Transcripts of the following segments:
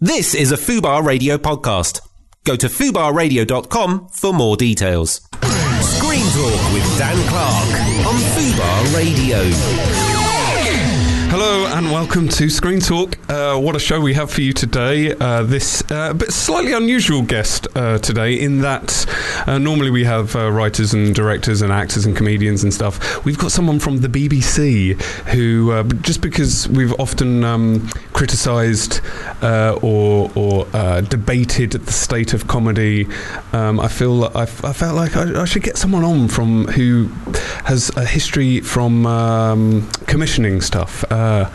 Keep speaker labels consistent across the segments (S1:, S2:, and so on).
S1: This is a Fubar Radio podcast. Go to fubarradio.com for more details. Screen Talk with Dan Clark on Fubar Radio.
S2: Hello and welcome to Screen Talk. Uh, what a show we have for you today. Uh, this uh, bit slightly unusual guest uh, today, in that uh, normally we have uh, writers and directors and actors and comedians and stuff. We've got someone from the BBC who, just because we've often um, criticised or, or debated the state of comedy, um, I feel I, I felt like I, I, should get someone on from who has a history from um, commissioning stuff. Uh,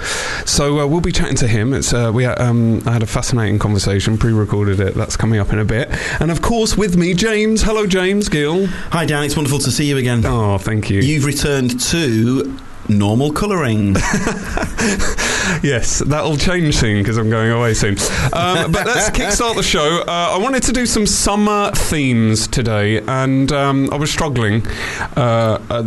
S2: so uh, we'll be chatting to him. It's uh, we um, I had a fascinating conversation, pre-recorded it. That's coming up in a bit. And of course, with me, James. Hello, James Gill.
S3: Hi, Dan. It's wonderful to see you again.
S2: Oh, thank you.
S3: You've returned to normal colouring.
S2: yes, that'll change soon because I'm going away soon. Um, but let's kickstart the show. Uh, I wanted to do some summer themes today, and um, I was struggling. Uh, uh,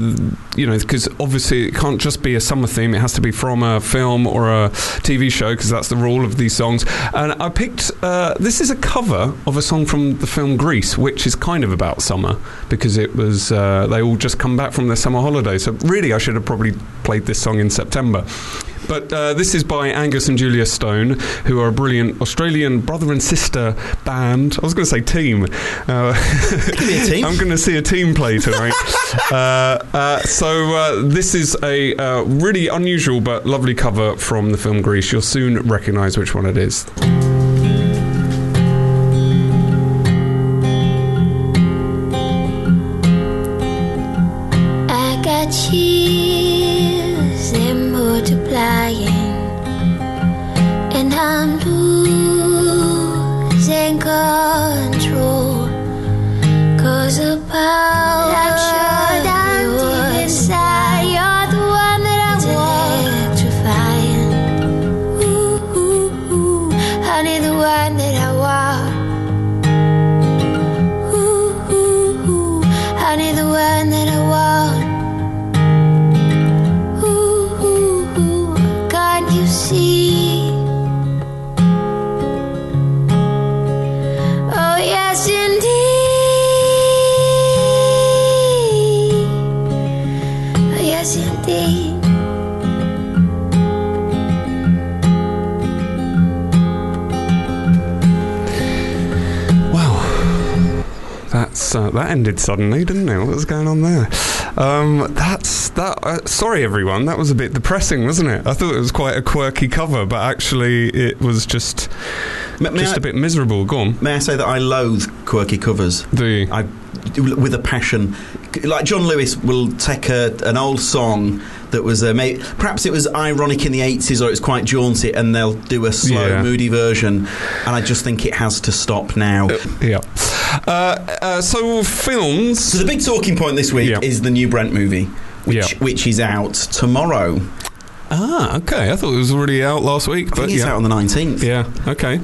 S2: you know, because obviously it can't just be a summer theme; it has to be from a film or a TV show because that's the rule of these songs. And I picked uh, this is a cover of a song from the film Grease, which is kind of about summer because it was uh, they all just come back from their summer holiday. So really, I should have probably played this song in September. But uh, this is by Angus and Julia Stone, who are a brilliant Australian brother and sister band. I was going to say team.
S3: Uh, team.
S2: I'm going to see a team play tonight. uh, uh so uh, this is a uh, really unusual but lovely cover from the film Grease. You'll soon recognise which one it is. That ended suddenly, didn't it? What was going on there? Um, that's that. Uh, sorry, everyone. That was a bit depressing, wasn't it? I thought it was quite a quirky cover, but actually, it was just may, may just I, a bit miserable. Go on.
S3: May I say that I loathe quirky covers?
S2: Do you?
S3: I, with a passion. Like John Lewis will take a, an old song that was uh, maybe, perhaps it was ironic in the 80s or it was quite jaunty and they'll do a slow yeah. moody version and I just think it has to stop now.
S2: Uh, yeah. Uh, uh, so films.
S3: So the big talking point this week yeah. is the new Brent movie, which yeah. which is out tomorrow.
S2: Ah, okay. I thought it was already out last week.
S3: I but it's yeah. out on the nineteenth.
S2: Yeah. Okay.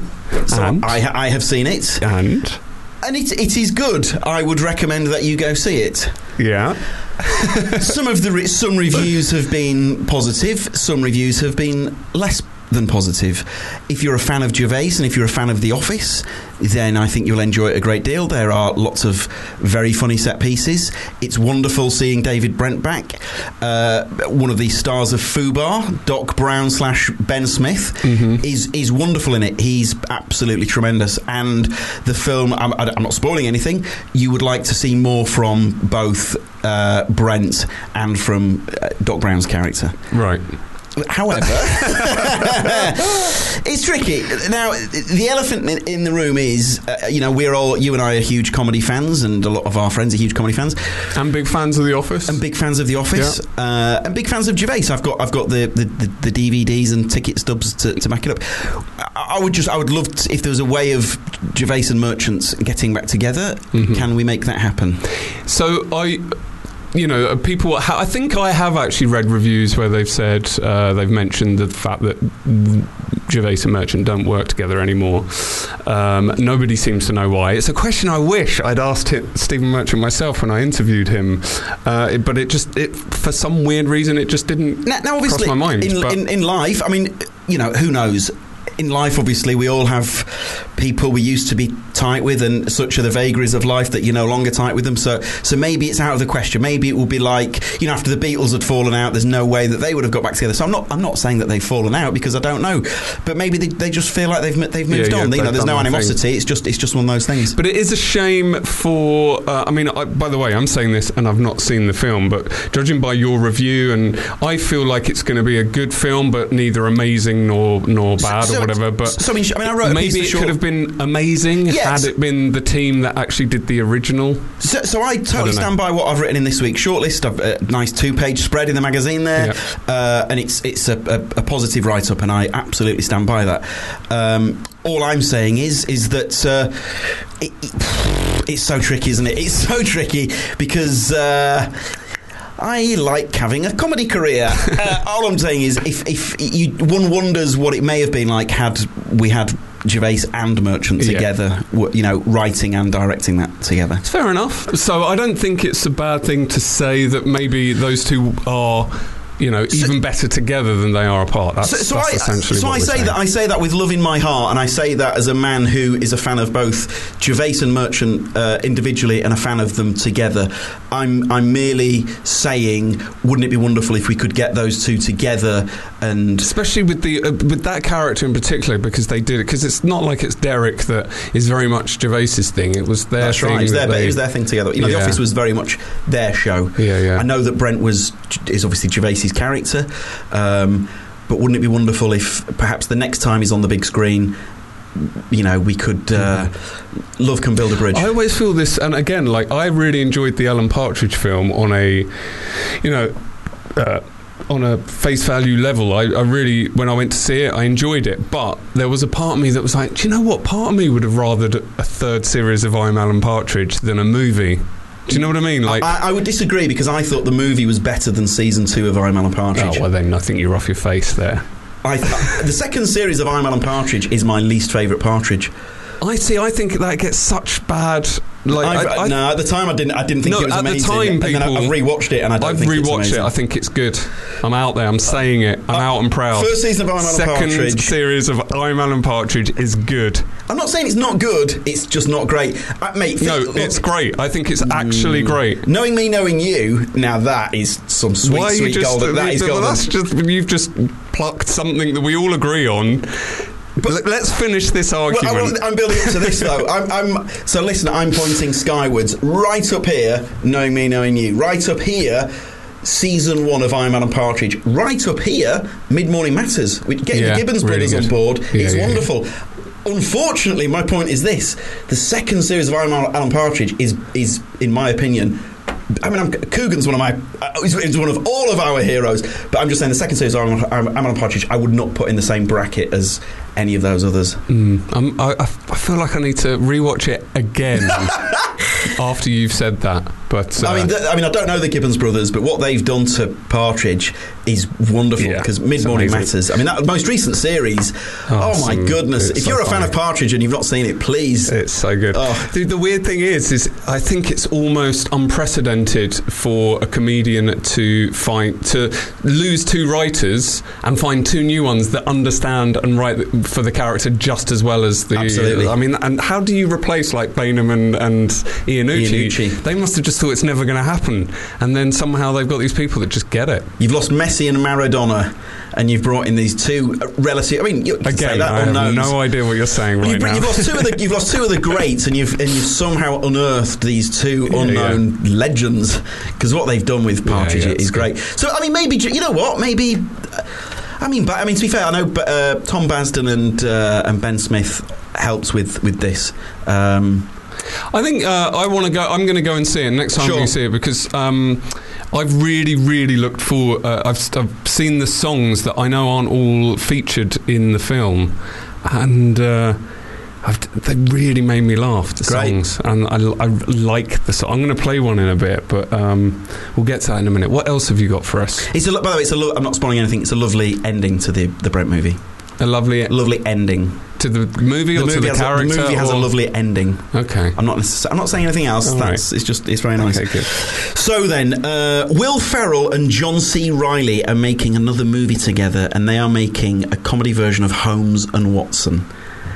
S3: So and? I I have seen it.
S2: And
S3: and it, it is good. I would recommend that you go see it.
S2: Yeah.
S3: some of the re- some reviews have been positive. Some reviews have been less than positive. If you're a fan of Gervais and if you're a fan of The Office, then I think you'll enjoy it a great deal. There are lots of very funny set pieces. It's wonderful seeing David Brent back. Uh, one of the stars of Fubar, Doc Brown slash Ben Smith, mm-hmm. is is wonderful in it. He's absolutely tremendous. And the film, I'm, I'm not spoiling anything. You would like to see more from both uh, Brent and from uh, Doc Brown's character.
S2: Right.
S3: However, it's tricky. Now, the elephant in the room is, uh, you know, we're all, you and I are huge comedy fans, and a lot of our friends are huge comedy fans,
S2: and big fans of The Office,
S3: and big fans of The Office, yeah. uh, and big fans of Gervais. I've got, I've got the, the, the, the DVDs and ticket stubs to, to back it up. I, I would just, I would love to, if there was a way of Gervais and Merchants getting back together. Mm-hmm. Can we make that happen?
S2: So I you know, people. I think I have actually read reviews where they've said uh, they've mentioned the fact that Gervais and Merchant don't work together anymore. Um, nobody seems to know why. It's a question I wish I'd asked it, Stephen Merchant myself when I interviewed him, uh, but it just, it, for some weird reason, it just didn't now, now obviously, cross my mind.
S3: In, in, in life, I mean, you know, who knows? in life, obviously, we all have people we used to be tight with, and such are the vagaries of life that you're no longer tight with them. So, so maybe it's out of the question. Maybe it will be like you know, after the Beatles had fallen out, there's no way that they would have got back together. So I'm not, I'm not saying that they've fallen out because I don't know, but maybe they, they just feel like they've they've moved
S2: Yeah, yeah,
S3: on. You know, there's no
S2: their thing.
S3: animosity. It's just it's just one of those things.
S2: But it is a shame for. Uh, I mean, I, by the way, I'm saying this and I've not seen the film, but judging by your review, and I feel like it's going to be a good film, but neither amazing nor nor bad
S3: so-
S2: or whatever. But
S3: so I mean, I mean, I wrote a piece
S2: maybe it could have been amazing
S3: Yes.
S2: had it been the team that actually did the original.
S3: So, so I
S2: I
S3: totally
S2: don't
S3: stand by what I've written in this week's shortlist. I've a nice two-page spread in the magazine there, uh, and it's it's a, a, a positive write-up, and I absolutely stand by that. Um, all I'm saying is is that uh, it, it- it's so tricky, isn't it? It's so tricky because. Uh, I like having a comedy career. uh, all I'm saying is, if, if you, one wonders what it may have been like had we had Gervais and Merchant together, w- you know, writing and directing that together.
S2: Fair enough. So I don't think it's a bad thing to say that maybe those two are, you know, even better together than they are apart. That's,
S3: So, so
S2: that's
S3: I,
S2: essentially
S3: so I say
S2: saying.
S3: that I say that with love in my heart, and I say that as a man who is a fan of both Gervais and Merchant uh, individually, and a fan of them together. I'm I'm merely saying, wouldn't it be wonderful if we could get those two together? And
S2: especially with the uh, with that character in particular because they did it because it's not like it's Derek that is very much Gervais's thing. It was their
S3: that's
S2: thing.
S3: right, it was, their,
S2: they-
S3: it was their thing together. You know,
S2: Yeah.
S3: The Office was very much their show.
S2: Yeah, yeah.
S3: I know that Brent was is obviously Gervais's character. Um, but wouldn't it be wonderful if perhaps the next time he's on the big screen, you know, we could uh, love can build a bridge.
S2: I always feel this, and again, like I really enjoyed the Alan Partridge film on a, you know, uh, on a face value level. I, I really, when I went to see it, I enjoyed it. But there was a part of me that was like, do you know what? Part of me would have rathered a third series of I'm Alan Partridge than a movie. Do you know what I mean? Like,
S3: I, I would disagree because I thought the movie was better than season two of I'm Alan Partridge.
S2: oh well, then I think you're off your face there.
S3: I th- the second series of I'm Alan Partridge is my least favourite Partridge.
S2: I see. I think that gets such bad. Like, I, I,
S3: no, at the time I didn't. I didn't think
S2: No,
S3: it was
S2: at the
S3: amazing.
S2: time,
S3: and then I-
S2: people-
S3: I've rewatched it and I don't
S2: I've
S3: think it's
S2: rewatched
S3: amazing.
S2: it. I think it's good. I'm out there. I'm saying it. I'm
S3: Uh,
S2: out and proud.
S3: First season of I'm Alan
S2: Second
S3: Partridge.
S2: series of I'm Alan Partridge is good.
S3: I'm not saying it's not good. It's just not great, uh, mate.
S2: No,
S3: look,
S2: it's great. I think it's actually great.
S3: Knowing me, knowing you. Now that is some sweet,
S2: Why
S3: sweet
S2: just?
S3: golden. That is gold.
S2: that's just you've just plucked something that we all agree on. But let's finish this
S3: Well,
S2: argument.
S3: I, am building up to this though. I'm, I'm, so listen, I'm pointing skywards, right up here, knowing me, knowing you. Right up here, season one of I'm Alan Partridge. Right up here, Mid Morning Matters. Getting
S2: Yeah,
S3: the Gibbons
S2: really
S3: brothers on board.
S2: Yeah,
S3: it's
S2: yeah,
S3: wonderful. Unfortunately, my point is this: the second series of I'm Alan Partridge is, is, in my opinion. I mean, I'm, Coogan's one of my, uh, he's he's one of all of our heroes. But I'm just saying, the second series of I'm Alan Iron Man and Partridge, I would not put in the same bracket as any of those others.
S2: Mm, I'm- I, I feel like I need to rewatch it again after you've said that. But uh,
S3: I mean, th- I mean, I don't know the Gibbons brothers, but what they've done to Partridge is wonderful because
S2: it's
S3: Mid Morning. Matters. I mean, that most recent series. Oh, my goodness! If
S2: so
S3: you're a fan
S2: funny.
S3: of Partridge and you've not seen it, please.
S2: It's so good.
S3: Oh.
S2: The, the weird thing is, is I think it's almost unprecedented for a comedian to find to lose two writers and find two new ones that understand and write for the character just as well as the.
S3: Absolutely.
S2: I mean, and how do you replace like Baynham and, and Iannucci?
S3: Iannucci.
S2: They must have just thought it's never going to happen, and then somehow they've got these people that just get it.
S3: You've lost Messi and Maradona, and you've brought in these two relative. I mean, you can say
S2: Again,
S3: that
S2: I have
S3: unknowns.
S2: no idea what you're saying right
S3: You've,
S2: now.
S3: you've lost two of the you've lost two of the greats, and you've and you've somehow unearthed these two
S2: Yeah,
S3: unknown legends because what they've done with Partridge
S2: yeah,
S3: is great. So I mean, maybe you know what? Maybe uh, I mean, but I mean to be fair, I know uh, Tom Basden and uh, and Ben Smith helps with with this. Um,
S2: I think uh, I want to go. I'm going to go and see it next time
S3: Sure.
S2: we see it because um, I've really, really looked forward. Uh, I've, I've seen the songs that I know aren't all featured in the film, and uh, I've, they really made me laugh. The
S3: Great.
S2: songs, and I, I like the song. I'm going to play one in a bit, but um, we'll get to that in a minute. What else have you got for us?
S3: it's a, by the way, it's a lo- I'm not spoiling anything. It's a lovely ending to the the Brent movie.
S2: A lovely.
S3: Lovely ending.
S2: To the movie
S3: The
S2: or to
S3: movie,
S2: the
S3: has a,
S2: character?
S3: the movie has a lovely ending.
S2: Okay.
S3: I'm not. necess- I'm not saying anything else.
S2: All
S3: That's. It's just. It's very nice.
S2: Okay, good.
S3: So then, uh, Will Ferrell and John C. Reilly are making another movie together, and they are making a comedy version of Holmes and Watson.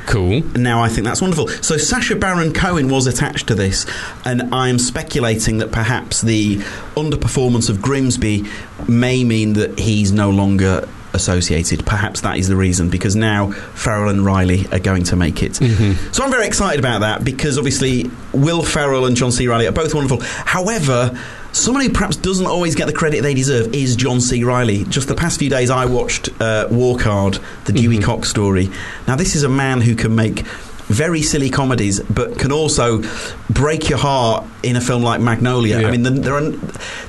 S2: Cool.
S3: Now, I think that's wonderful. So, Sacha Baron Cohen was attached to this, and I'm speculating that perhaps the underperformance of Grimsby may mean that he's no longer associated. Perhaps that is the reason, because now Ferrell and Reilly are going to make it. So, I'm very excited about that because obviously Will Ferrell and John C. Reilly are both wonderful. However, Someone who perhaps doesn't always get the credit they deserve is John C. Reilly. Just the past few days, I watched uh, Walk Hard, the Dewey Cox story. Now, this is a man who can make very silly comedies, but can also break your heart in a film like Magnolia.
S2: Yeah.
S3: I mean, the, there are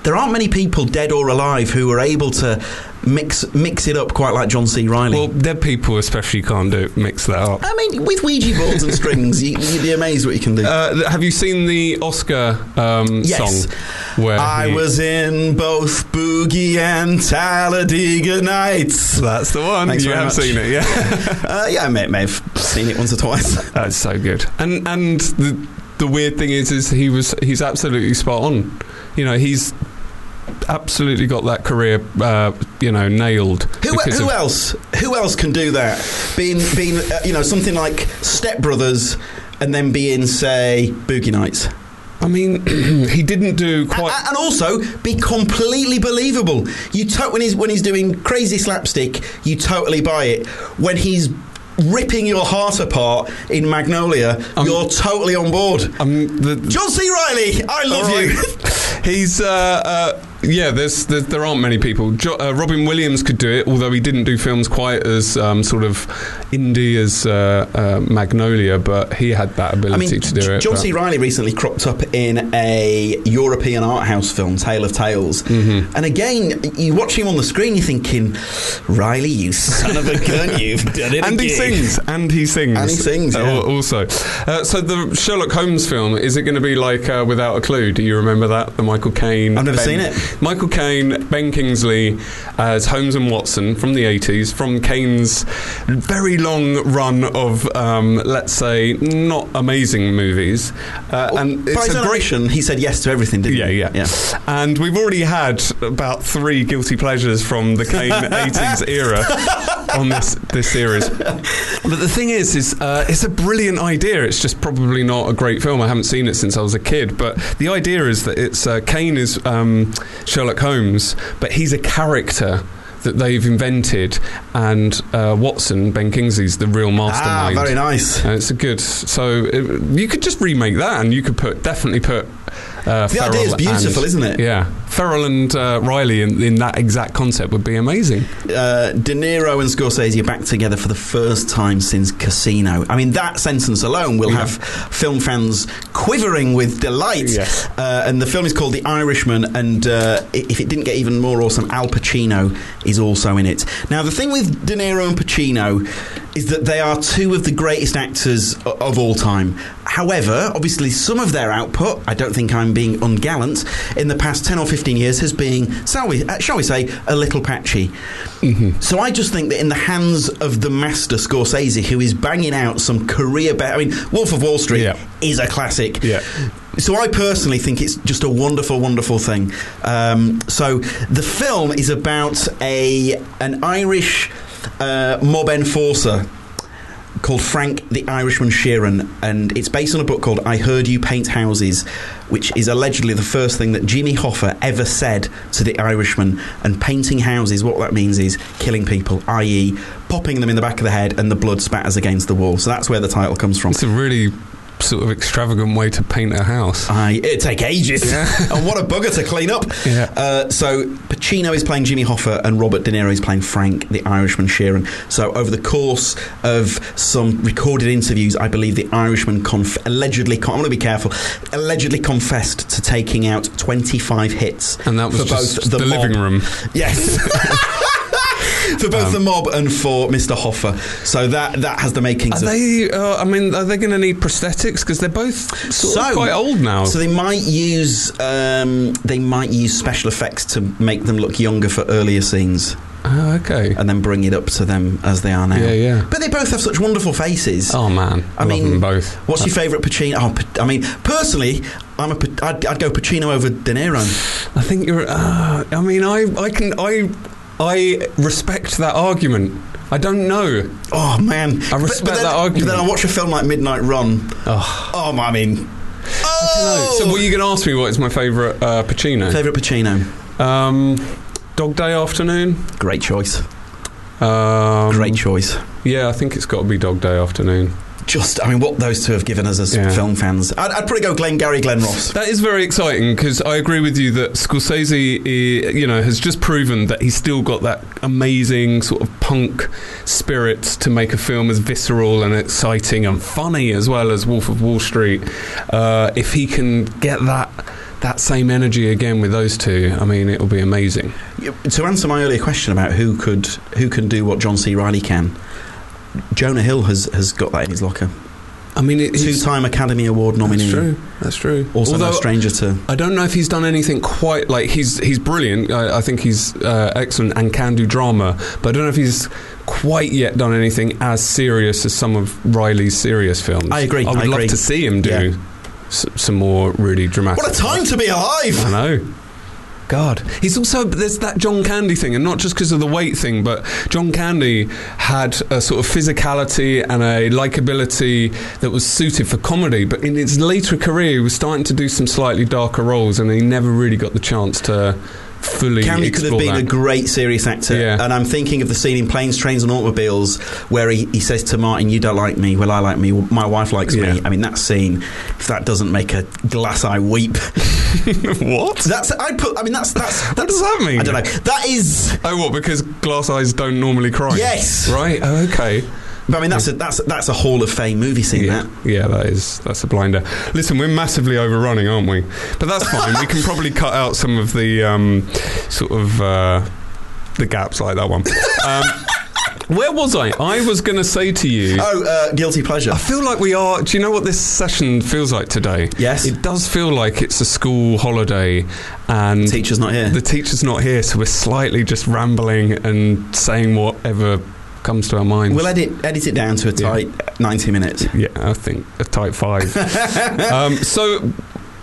S3: there aren't many people, dead or alive, who are able to mix mix it up quite like John C. Reilly.
S2: Well, dead people especially can't do mix that up.
S3: I mean, with Ouija boards and strings, you, you'd be amazed what you can do.
S2: Uh, have you seen the Oscar um,
S3: Yes.
S2: song? Where
S3: I
S2: he-
S3: was in both Boogie and Talladega Nights.
S2: That's the one.
S3: Thanks
S2: you have
S3: much.
S2: seen it, yeah.
S3: Uh, yeah, I may, may have seen it once or twice.
S2: That's so good. And and the the weird thing is, is he was he's absolutely spot on. You know, he's absolutely got that career, uh, you know, nailed.
S3: Who, who else? Who else can do that? Being, being, uh, you know, something like Step Brothers, and then being, say, Boogie Nights,
S2: I mean, he didn't do quite.
S3: a- and also be completely believable. You to- when he's when he's doing crazy slapstick, you totally buy it. When he's ripping your heart apart in Magnolia,
S2: Um,
S3: you're totally on board.
S2: um, the,
S3: John C. Reilly, I love
S2: All
S3: you.
S2: He's uh, uh, yeah. There's, there's there aren't many people. Jo- uh, Robin Williams could do it, although he didn't do films quite as um, sort of indie as uh, uh, Magnolia, but he had that ability
S3: I mean,
S2: to do
S3: J-
S2: it.
S3: John
S2: but-
S3: C. Reilly recently cropped up in a European art house film, Tale of Tales.
S2: Mm-hmm.
S3: And again, you watch him on the screen, you're thinking, Reilly, you son of a gun, you've done it
S2: and he sings, and he sings,
S3: And he sings,
S2: uh,
S3: yeah.
S2: also. Uh, so the Sherlock Holmes film is it going to be like uh, Without a Clue? Do you remember that? The Michael Caine.
S3: I've never
S2: Ben-
S3: seen it.
S2: Michael Caine, Ben Kingsley as Holmes and Watson from the 80s, from Caine's very long run of, um, let's say, not amazing movies. Uh, and
S3: By
S2: it's a great.
S3: he said yes to everything, didn't
S2: Yeah,
S3: he?
S2: Yeah, yeah, And we've already had about three guilty pleasures from the Caine 80s era on this this series. But the thing is, is uh, it's a brilliant idea. It's just probably not a great film. I haven't seen it since I was a kid. But the idea is that it's uh, Caine is um, Sherlock Holmes, but he's a character. That they've invented, and uh, Watson, Ben Kingsley's the real mastermind.
S3: Ah,
S2: mastermind.
S3: very nice.
S2: And it's a good. So it, you could just remake that, and you could put definitely put. Uh,
S3: The idea is beautiful,
S2: and-
S3: isn't it?
S2: Yeah, Ferrell and uh, Reilly in, in that exact concept would be amazing.
S3: Uh, De Niro and Scorsese are back together for the first time since Casino. I mean, that sentence alone will
S2: Yeah.
S3: have film fans quivering with delight.
S2: Yes.
S3: Uh, and the film is called The Irishman, and uh, if it didn't get even more awesome, Al Pacino is also in it. Now, the thing with De Niro and Pacino is that they are two of the greatest actors of all time. However, obviously, some of their output, I don't think I'm being ungallant, in the past 10 or 15 years has been, shall we, uh, shall we say, a little patchy. So I just think that in the hands of the master Scorsese, who is banging out some career, be- I mean, Wolf of Wall Street
S2: Yeah.
S3: is a classic.
S2: Yeah.
S3: So I personally think it's just a wonderful, wonderful thing. Um, so the film is about a an Irish uh, mob enforcer called Frank the Irishman Sheeran, and it's based on a book called I Heard You Paint Houses, which is allegedly the first thing that Jimmy Hoffa ever said to the Irishman. And painting houses, what that means is killing people, i.e., popping them in the back of the head and the blood spatters against the wall. So that's where the title comes from.
S2: It's a really sort of extravagant way to paint a house.
S3: I, it'd take ages.
S2: Yeah.
S3: and what a bugger to clean up.
S2: Yeah.
S3: Uh, so Pacino is playing Jimmy Hoffa and Robert De Niro is playing Frank, the Irishman Sheeran. So over the course of some recorded interviews, I believe the Irishman conf- allegedly, con- I'm going to be careful, allegedly confessed to taking out 25 hits.
S2: And that was
S3: for
S2: just
S3: both
S2: the,
S3: mob-
S2: living room.
S3: Yes. For both the mob and for Mr. Hoffa, so that that has the makings
S2: Are
S3: of
S2: they? Uh, I mean, are they going to need prosthetics because they're both sort of quite old now?
S3: So they might use um, they might use special effects to make them look younger for earlier scenes.
S2: Oh, okay.
S3: and then bring it up to them as they are now.
S2: Yeah, yeah.
S3: But they both have such wonderful faces.
S2: Oh man,
S3: I
S2: love
S3: mean,
S2: them both.
S3: What's your favourite Pacino? Oh, Pa- I mean, personally, I'm a. Pa- I'd, I'd go Pacino over De Niro.
S2: I think you're. Uh, I mean, I, I can, I, I respect that argument. I don't know.
S3: Oh man,
S2: I respect
S3: then,
S2: that argument.
S3: But then I watch a film like Midnight Run.
S2: Oh,
S3: Oh, I mean, oh,
S2: So, were you going to ask me what is my favourite uh, Pacino?
S3: favourite Pacino?
S2: Um, Dog Day Afternoon.
S3: Great choice.
S2: Um,
S3: Great choice.
S2: Yeah, I think it's got to be Dog Day Afternoon.
S3: Just, I mean, what those two have given us as
S2: Yeah.
S3: film fans. I'd, I'd probably go Glengarry Glen Ross.
S2: That is very exciting because I agree with you that Scorsese, eh, you know, has just proven that he's still got that amazing sort of punk spirit to make a film as visceral and exciting and funny as well as Wolf of Wall Street. Uh, if he can get that that same energy again with those two, I mean, it'll be amazing.
S3: To answer my earlier question about who could who can do what John C. Reilly can, Jonah Hill has, has got that in his locker.
S2: I mean, it,
S3: Two-time Academy Award nominee.
S2: That's true. That's true.
S3: Also, no stranger to.
S2: I don't know if he's done anything quite like he's he's brilliant. I, I think he's uh, excellent and can do drama, but I don't know if he's quite yet done anything as serious as some of Reilly's serious films.
S3: I agree,
S2: I would
S3: I
S2: love
S3: agree.
S2: to see him do
S3: Yeah.
S2: s- some more really dramatic.
S3: What a time to be alive!
S2: I know. God, he's also there's that John Candy thing, and not just because of the weight thing, but John Candy had a sort of physicality and a likability that was suited for comedy. But in his later career, he was starting to do some slightly darker roles, and he never really got the chance to fully.
S3: Could have been
S2: that.
S3: a great serious actor.
S2: Yeah.
S3: And I'm thinking of the scene in Planes, Trains and Automobiles where he, he says to Martin, You don't like me. Well, I like me. My wife likes
S2: Yeah.
S3: me. I mean, that scene, if that doesn't make a glass eye weep.
S2: what?
S3: That's, I put, I mean, that's, that's, that's
S2: What does that mean?
S3: I don't know. That is,
S2: Oh, what? Because glass eyes don't normally cry.
S3: Yes.
S2: Right. Oh, okay.
S3: But I mean, that's a, that's, that's a Hall of Fame movie scene,
S2: Yeah,
S3: that.
S2: yeah, that is that's a blinder. Listen, we're massively overrunning, aren't we? But that's fine. we can probably cut out some of the um, sort of uh, the gaps like that one. Um, where was I? I was going to say to you.
S3: Oh, uh, Guilty Pleasure.
S2: I feel like we are. Do you know what this session feels like today?
S3: Yes.
S2: It does feel like it's a school holiday, and
S3: Teacher's not here.
S2: the teacher's not here, so we're slightly just rambling and saying whatever comes to our minds.
S3: We'll edit, edit it down to a tight 90 minutes.
S2: Yeah, I think a type five. um, so,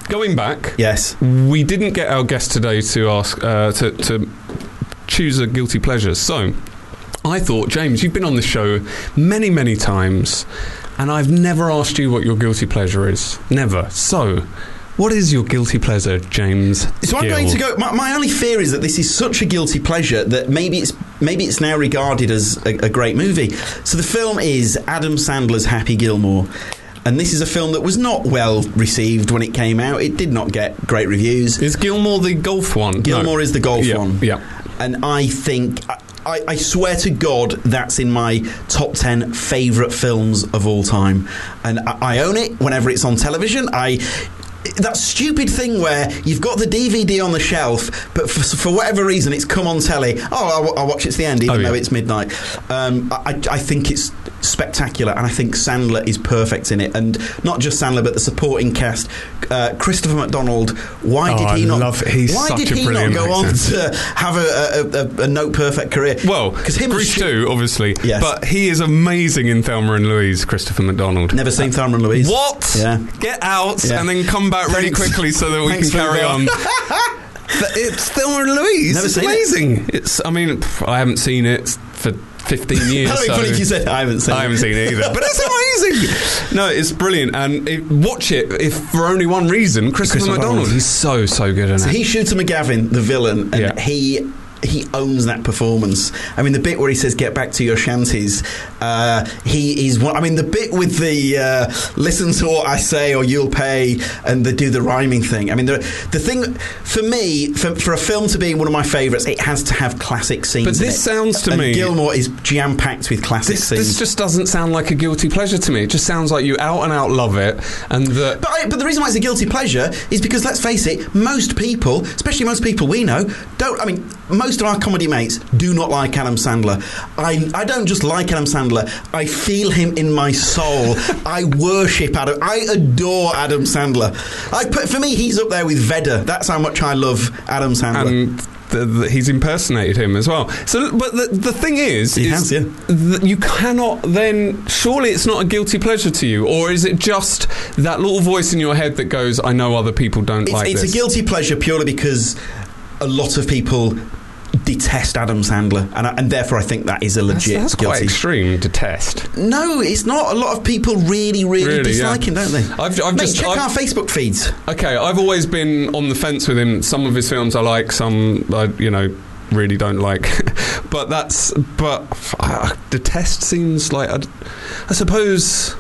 S2: going back,
S3: Yes.
S2: we didn't get our guest today to ask uh, to, to choose a guilty pleasure. So, I thought, James, you've been on the show many, many times, and I've never asked you what your guilty pleasure is. Never. So, what is your guilty pleasure, James?
S3: So I'm
S2: Gill?
S3: going to go. My, my only fear is that this is such a guilty pleasure that maybe it's maybe it's now regarded as a, a great movie. So the film is Adam Sandler's Happy Gilmore. And this is a film that was not well received when it came out. It did not get great reviews.
S2: Is Gilmore the golf one? No.
S3: Gilmore is the golf
S2: Yeah,
S3: one.
S2: yeah.
S3: And I think, I, I swear to God, that's in my top 10 favourite films of all time. And I, I own it whenever it's on television. I. That stupid thing where you've got the DVD on the shelf, but for, for whatever reason it's come on telly. Oh, I'll, I'll watch it to the end, even
S2: Oh, yeah.
S3: though it's midnight. Um, I, I think it's spectacular, and I think Sandler is perfect in it. And not just Sandler, but the supporting cast. Uh, Christopher McDonald. Why
S2: Oh,
S3: did he
S2: I
S3: not? why did he not go on to have a, a, a, a note perfect career.
S2: Well,
S3: because him
S2: Grease 2, obviously.
S3: Yes.
S2: But he is amazing in Thelma and Louise, Christopher McDonald.
S3: Never seen Thelma and Louise.
S2: What?
S3: Yeah.
S2: Get out
S3: Yeah.
S2: and then come back really
S3: Thanks.
S2: quickly so that we
S3: Thanks
S2: can carry on. it's Thelma and Louise.
S3: Never
S2: it's
S3: seen it.
S2: amazing. It's. I mean, pff, I haven't seen it for 15 years.
S3: That'd be
S2: so
S3: funny if you said I haven't seen. it.
S2: I haven't seen it either, but it's amazing. No, it's brilliant, and it, watch it if for only one reason. Christopher,
S3: Christopher
S2: McDonald.
S3: McDonald.
S2: He's so so good in
S3: So
S2: it.
S3: he Shooter McGavin, the villain, and
S2: Yeah.
S3: he he owns that performance. I mean, the bit where he says "Get back to your shanties," uh, he is one. I mean, the bit with the uh, "Listen to what I say or you'll pay" and the do the rhyming thing. I mean, the the thing for me, for, for a film to be one of my favourites, it has to have classic scenes.
S2: But this sounds to
S3: and
S2: me-
S3: Gilmore is jam packed with classic
S2: This,
S3: scenes.
S2: this just doesn't sound like a guilty pleasure to me. It just sounds like you out and out love it, and that
S3: But, I, but the reason why it's a guilty pleasure is because let's face it, most people, especially most people we know, don't. I mean, most of our comedy mates do not like Adam Sandler. I I don't just like Adam Sandler. I feel him in my soul. I worship Adam. I adore Adam Sandler. I put for me, he's up there with Vedder. That's how much I love Adam Sandler.
S2: and the, the, he's impersonated him as well. So, but the, the thing is,
S3: He
S2: is
S3: has, yeah.
S2: that you cannot then. Surely, it's not a guilty pleasure to you, or is it just that little voice in your head that goes, "I know other people don't
S3: It's,
S2: like
S3: it's
S2: this."
S3: a guilty pleasure purely because a lot of people detest Adam Sandler, and, I, and therefore I think that is a
S2: That's,
S3: legit
S2: that's quite extreme to test.
S3: no, it's not. A lot of people really, really,
S2: Really,
S3: dislike
S2: yeah.
S3: him, don't they?
S2: I've- I've
S3: Mate,
S2: just-
S3: check
S2: I've-
S3: our Facebook feeds.
S2: Okay, I've always been on the fence with him. Some of his films I like, some I, you know, really don't like. but that's but uh, the test seems like I'd, I suppose.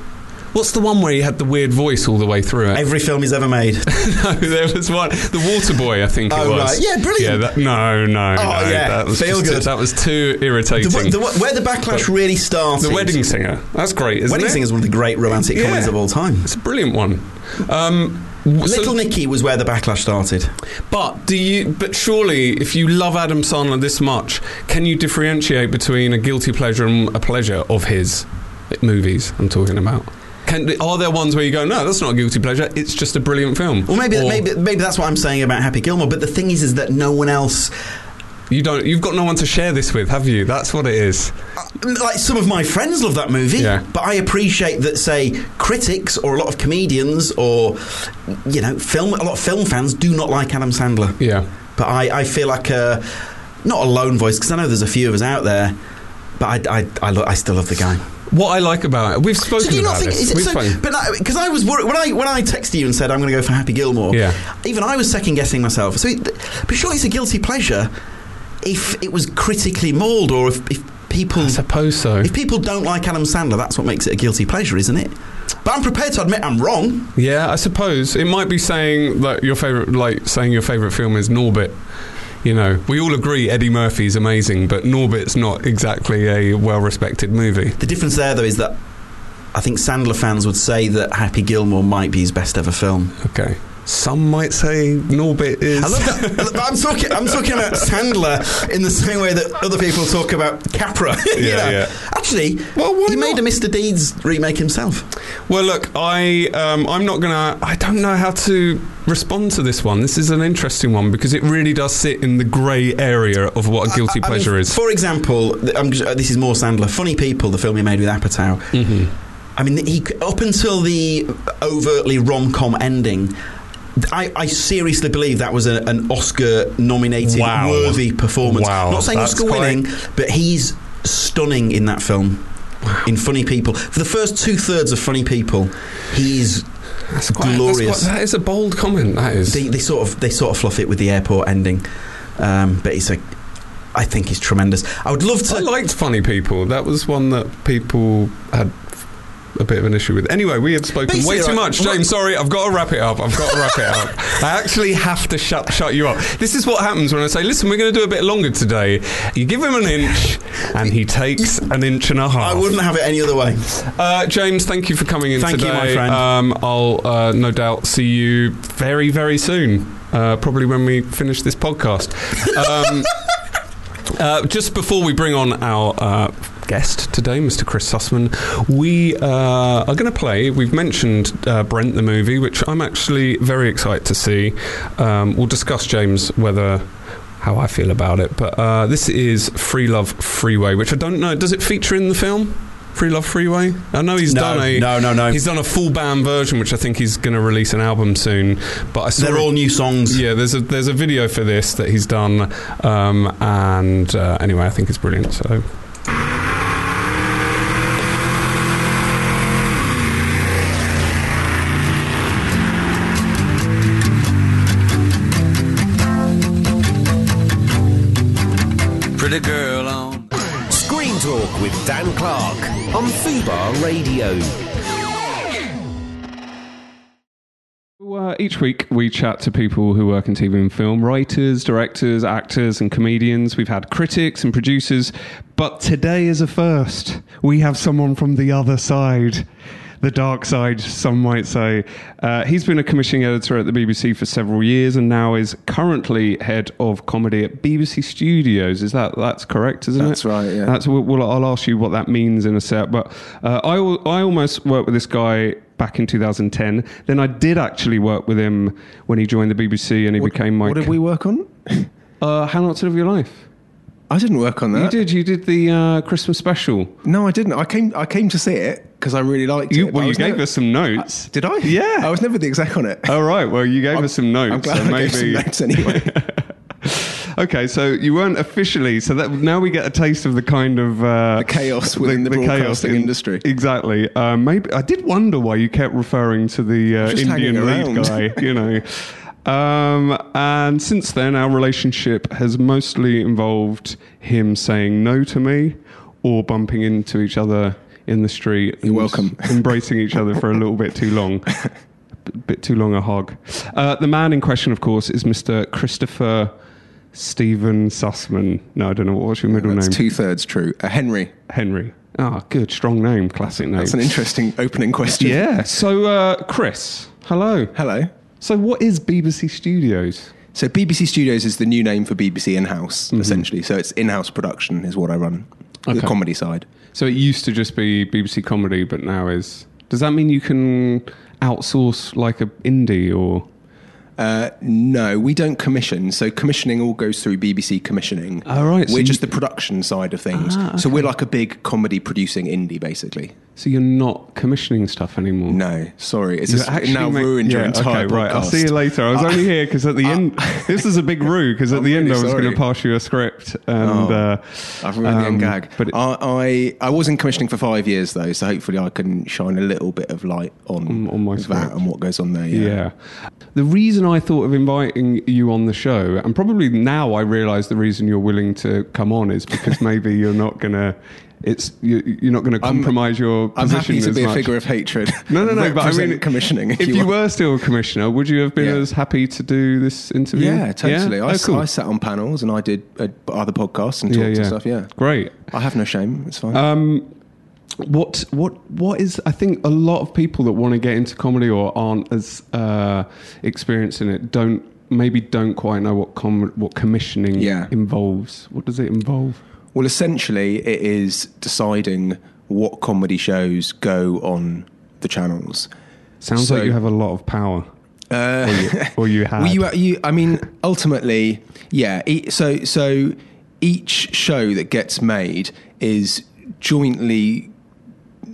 S2: What's the one where he had the weird voice all the way through it?
S3: Every film he's ever made.
S2: no, there was one. The Water Boy, I think it
S3: Oh,
S2: was.
S3: right. Yeah, brilliant.
S2: Yeah, that, no, no,
S3: Oh,
S2: no.
S3: yeah.
S2: That was
S3: Feel good.
S2: That was too irritating.
S3: The, the, where the backlash really started.
S2: The Wedding Singer. That's great, isn't
S3: Wedding
S2: it?
S3: Singer is one of the great romantic
S2: Yeah.
S3: comedies of all time.
S2: It's a brilliant one. Um, w- so-
S3: Little Nicky was where the backlash started.
S2: But do you? But surely, if you love Adam Sandler this much, can you differentiate between a guilty pleasure and a pleasure of his movies? I'm talking about. Can, are there ones where you go, no, that's not a guilty pleasure. It's just a brilliant film.
S3: Well, maybe,
S2: Or
S3: maybe, maybe that's what I'm saying about Happy Gilmore. But the thing is, is that no one else,
S2: you don't. You've got no one to share this with, have you? That's what it is.
S3: Uh, like some of my friends love that movie.
S2: Yeah.
S3: But I appreciate that, say, critics or a lot of comedians or you know, film a lot of film fans do not like Adam Sandler.
S2: Yeah.
S3: But I, I feel like a not a lone voice because I know there's a few of us out there. But I, I, I, lo- I still love the guy.
S2: What I like about it, we've spoken
S3: So do you not think?
S2: this.
S3: Is it so, but because I was worried when I when I texted you and said I'm going to go for Happy Gilmore.
S2: Yeah.
S3: Even I was second guessing myself. So, it, but surely it's a guilty pleasure if it was critically mauled or if, if people
S2: I suppose so.
S3: if people don't like Adam Sandler, that's what makes it a guilty pleasure, isn't it? But I'm prepared to admit I'm wrong.
S2: Yeah, I suppose it might be saying that your favorite, like saying your favorite film is Norbit. You know, we all agree Eddie Murphy's amazing, but Norbit's not exactly a well-respected movie.
S3: The difference there, though, is that I think Sandler fans would say that Happy Gilmore might be his best ever film.
S2: Okay, some might say Norbit is.
S3: I love that. I'm talking. I'm talking about Sandler in the same way that other people talk about Capra. you
S2: Yeah,
S3: know?
S2: yeah.
S3: Actually,
S2: Well,
S3: he made a Mr. Deeds remake himself.
S2: Well, look, I um, I'm not gonna. I don't know how to respond to this one. This is an interesting one because it really does sit in the grey area of what a guilty
S3: I- I mean,
S2: pleasure is.
S3: For example, I'm just, uh, this is more Sandler. Funny People, the film he made with Apatow.
S2: Mhm.
S3: I mean, he up until the overtly rom com ending. I, I seriously believe that was a, an Oscar-nominated,
S2: Wow.
S3: worthy performance.
S2: Wow,
S3: Not saying
S2: that's
S3: Oscar-winning, but he's stunning in that film. In Funny People, for the first two thirds of Funny People, he's
S2: That's quite, that's
S3: glorious.
S2: quite- that is a bold comment. That is.
S3: they, they sort of they sort of fluff it with the airport ending, um, but it's a. I think he's tremendous. I would love to.
S2: I liked Funny People. That was one that people had a bit of an issue with. Anyway, we have spoken way too much. James, sorry, I've got to wrap it up. I've got to wrap it up. I actually have to shut shut you up. This is what happens when I say, listen, we're going to do a bit longer today. You give him an inch, and he takes an inch and a half.
S3: I wouldn't have it any other way.
S2: Uh, James, thank you for coming in
S3: Thank you,
S2: today.
S3: my friend.
S2: Um, I'll uh, no doubt see you very, very soon. Uh, probably when we finish this podcast. Um, uh, just before we bring on our uh, guest today, Mr. Chris Sussman, we uh, are going to play. We've mentioned uh, Brent the movie, which I'm actually very excited to see. Um, we'll discuss, James, whether how I feel about it. But uh, this is Free Love Freeway, which I don't know. Does it feature in the film? Free Love Freeway. I know he's
S3: No,
S2: done a
S3: no, no, no.
S2: He's done a full band version, which I think he's going to release an album soon. But I saw
S3: They're all new songs.
S2: yeah, there's a there's a video for this that he's done, um, and uh, anyway, I think it's brilliant. So.
S1: Radio.
S2: Uh, each week, we chat to people who work in TV and film writers, directors, actors, and comedians. We've had critics and producers, but today is a first. We have someone from the other side. The dark side, some might say. Uh, he's been a commissioning editor at the BBC for several years and now is currently head of comedy at BBC Studios. Is that that's correct, isn't it?
S4: That's right, yeah.
S2: That's well, I'll ask you what that means in a sec. But uh, I I almost worked with this guy back in 2010. Then I did actually work with him when he joined the BBC and he became my.
S4: What did we work on?
S2: Uh, How Not to Live Your Life.
S4: I didn't work on that.
S2: You did. You did the uh, Christmas special.
S4: No, I didn't. I came. I came to see it because I really liked
S2: You,
S4: it.
S2: well, you gave
S4: never-
S2: us some notes.
S4: Did I?
S2: Yeah.
S4: I was never the exec on it.
S2: All right. Well, you gave us some notes.
S4: I'm glad
S2: so
S4: I
S2: maybe.
S4: gave some notes anyway.
S2: Okay, so you weren't officially. So that now we get a taste of the kind of uh,
S4: The chaos within the broadcasting
S2: in-
S4: industry.
S2: Exactly. Uh, maybe I did wonder why you kept referring to the uh, Indian lead guy. You know. Um, and since then, our relationship has mostly involved him saying no to me or bumping into each other in the street.
S4: You're
S2: and
S4: welcome.
S2: Embracing each other for a little bit too long. A bit too long a hog. Uh, the man in question, of course, is Mr. Christopher Stephen Sussman. No, I don't know. What's your middle name?
S4: two thirds true. Uh, Henry.
S2: Henry. Ah, good. Strong name. Classic name.
S4: That's an interesting opening question.
S2: Yeah. So, uh, Chris, hello.
S4: Hello.
S2: So, what is BBC Studios?
S4: So BBC Studios is the new name for BBC in-house,
S2: Mm-hmm.
S4: essentially. So it's in-house production is what I run,
S2: Okay.
S4: the comedy side.
S2: So, it used to just be BBC Comedy, but now is. Does that mean you can outsource like a indie or?
S4: Uh, no, we don't commission. So commissioning all goes through BBC commissioning.
S2: Oh, right,
S4: We're
S2: you-
S4: just the production side of things.
S2: Ah,
S4: So we're like a big comedy producing indie, basically.
S2: So you're not commissioning stuff anymore.
S4: No, sorry, it's just
S2: actually
S4: now
S2: make-
S4: ruined your entire
S2: okay, right. I'll see you later. I was only here because at the end, this is a big rue because at
S4: I'm
S2: the end
S4: really
S2: I was going to pass you a script and
S4: Oh,
S2: uh,
S4: I've ruined the
S2: um,
S4: end gag.
S2: But
S4: I, I I was in commissioning for five years though, so hopefully I can shine a little bit of light on,
S2: On- on my
S4: that
S2: script.
S4: and what goes on there. Yeah.
S2: yeah. The reason I thought of inviting you on the show, and probably now I realise the reason you're willing to come on is because maybe you're not going to. It's you, you're not going to
S4: I'm-
S2: compromise your
S4: I'm
S2: position
S4: happy to be a figure of hatred.
S2: No, no, no. But I mean,
S4: commissioning. If,
S2: If, you,
S4: want.
S2: were still a commissioner, would you have been
S4: Yeah.
S2: as happy to do this interview?
S4: yeah, totally. I,
S2: Oh, cool.
S4: I sat on panels and I did uh, other podcasts and talks
S2: yeah, yeah.
S4: and stuff. Yeah,
S2: Great.
S4: I have no shame. It's fine.
S2: Um, what what what is? I think a lot of people that want to get into comedy or aren't as uh, experienced in it don't maybe don't quite know what com- what commissioning
S4: Yeah.
S2: involves. What does it involve?
S4: Well, essentially, it is deciding what comedy shows go on the channels.
S2: Sounds
S4: So-
S2: like you have a lot of power,
S4: Uh,
S2: or you, or you had.
S4: well, you, you, I mean, ultimately, yeah. e- So, so each show that gets made is jointly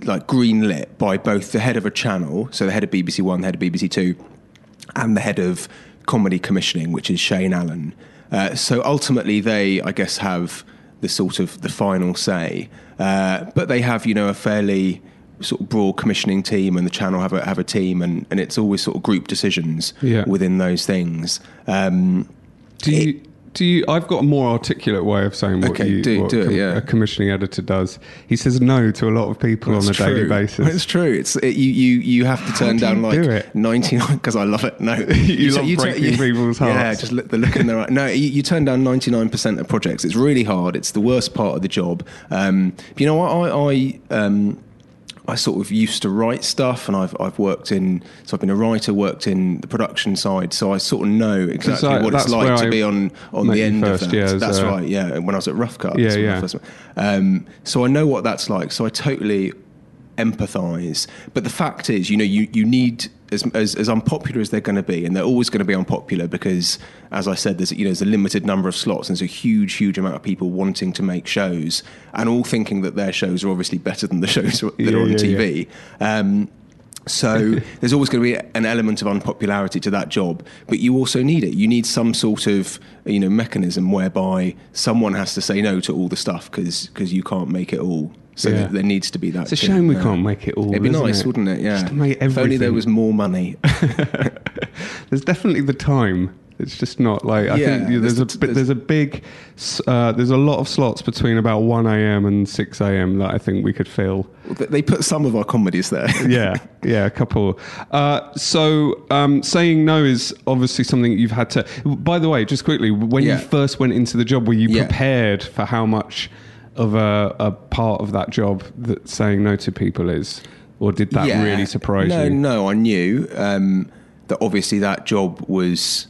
S4: like greenlit by both the head of a channel, so the head of BBC One, the head of BBC Two, and the head of comedy commissioning, which is Shane Allen. Uh, so ultimately, they, I guess, have the sort of the final say, uh, but they have, you know, a fairly sort of broad commissioning team, and the channel have a have a team, and, and it's always sort of group decisions
S2: Yeah.
S4: within those things. Um,
S2: do you? Do you? I've got a more articulate way of saying what,
S4: Okay,
S2: you,
S4: do-
S2: what
S4: do it, yeah.
S2: a commissioning editor does. He says no to a lot of people on a
S4: It's
S2: daily
S4: true.
S2: basis.
S4: It's true. It's it, you, you you have to turn
S2: do
S4: down
S2: you
S4: like
S2: do it?
S4: ninety nine because I love it. No,
S2: You love
S4: tu-
S2: breaking people's hearts.
S4: Yeah, just look, the look in their eye. No, you, you turn down ninety nine percent of projects. It's really hard. It's the worst part of the job. Um, you know what? I I um, I sort of used to write stuff, and I've I've worked in. So I've been a writer, worked in the production side, so I sort of know exactly
S2: I-
S4: what it's like to
S2: I
S4: be on on the end
S2: first,
S4: of that.
S2: yeah,
S4: that's right. Yeah, when I was at Rough Cut.
S2: Yeah,
S4: that's when I
S2: yeah.
S4: um, so I know what that's like. So I totally empathise. But the fact is, you know, you, you need as, as as unpopular as they're going to be, and they're always going to be unpopular because, as I said, there's you know there's a limited number of slots, and there's a huge huge amount of people wanting to make shows, and all thinking that their shows are obviously better than the shows that
S2: Yeah,
S4: are on
S2: yeah,
S4: TV. Um, so there's always going to be an element of unpopularity to that job, but you also need it. You need some sort of you know mechanism whereby someone has to say no to all the stuff because because you can't make it all. So
S2: Yeah.
S4: there, needs to be that.
S2: It's a
S4: too.
S2: shame we
S4: Yeah.
S2: can't make it all.
S4: It'd be nice,
S2: it?
S4: wouldn't it? Yeah.
S2: Just to make
S4: if only there was more money.
S2: There's definitely the time. It's just not like I
S4: Yeah,
S2: think you- there's,
S4: there's
S2: a
S4: the-
S2: bit- there's a big uh, there's a lot of slots between about one a.m. and six a.m. that I think we could fill.
S4: they put some of our comedies there.
S2: yeah, yeah, a couple. Uh, so um, saying no is obviously something you've had to. By the way, just quickly, when
S4: Yeah.
S2: you first went into the job, were you prepared for how much of a, a part of that job that saying no to people is, or did that
S4: Yeah.
S2: really surprise
S4: no,
S2: you?
S4: No, no, I knew um, that obviously that job was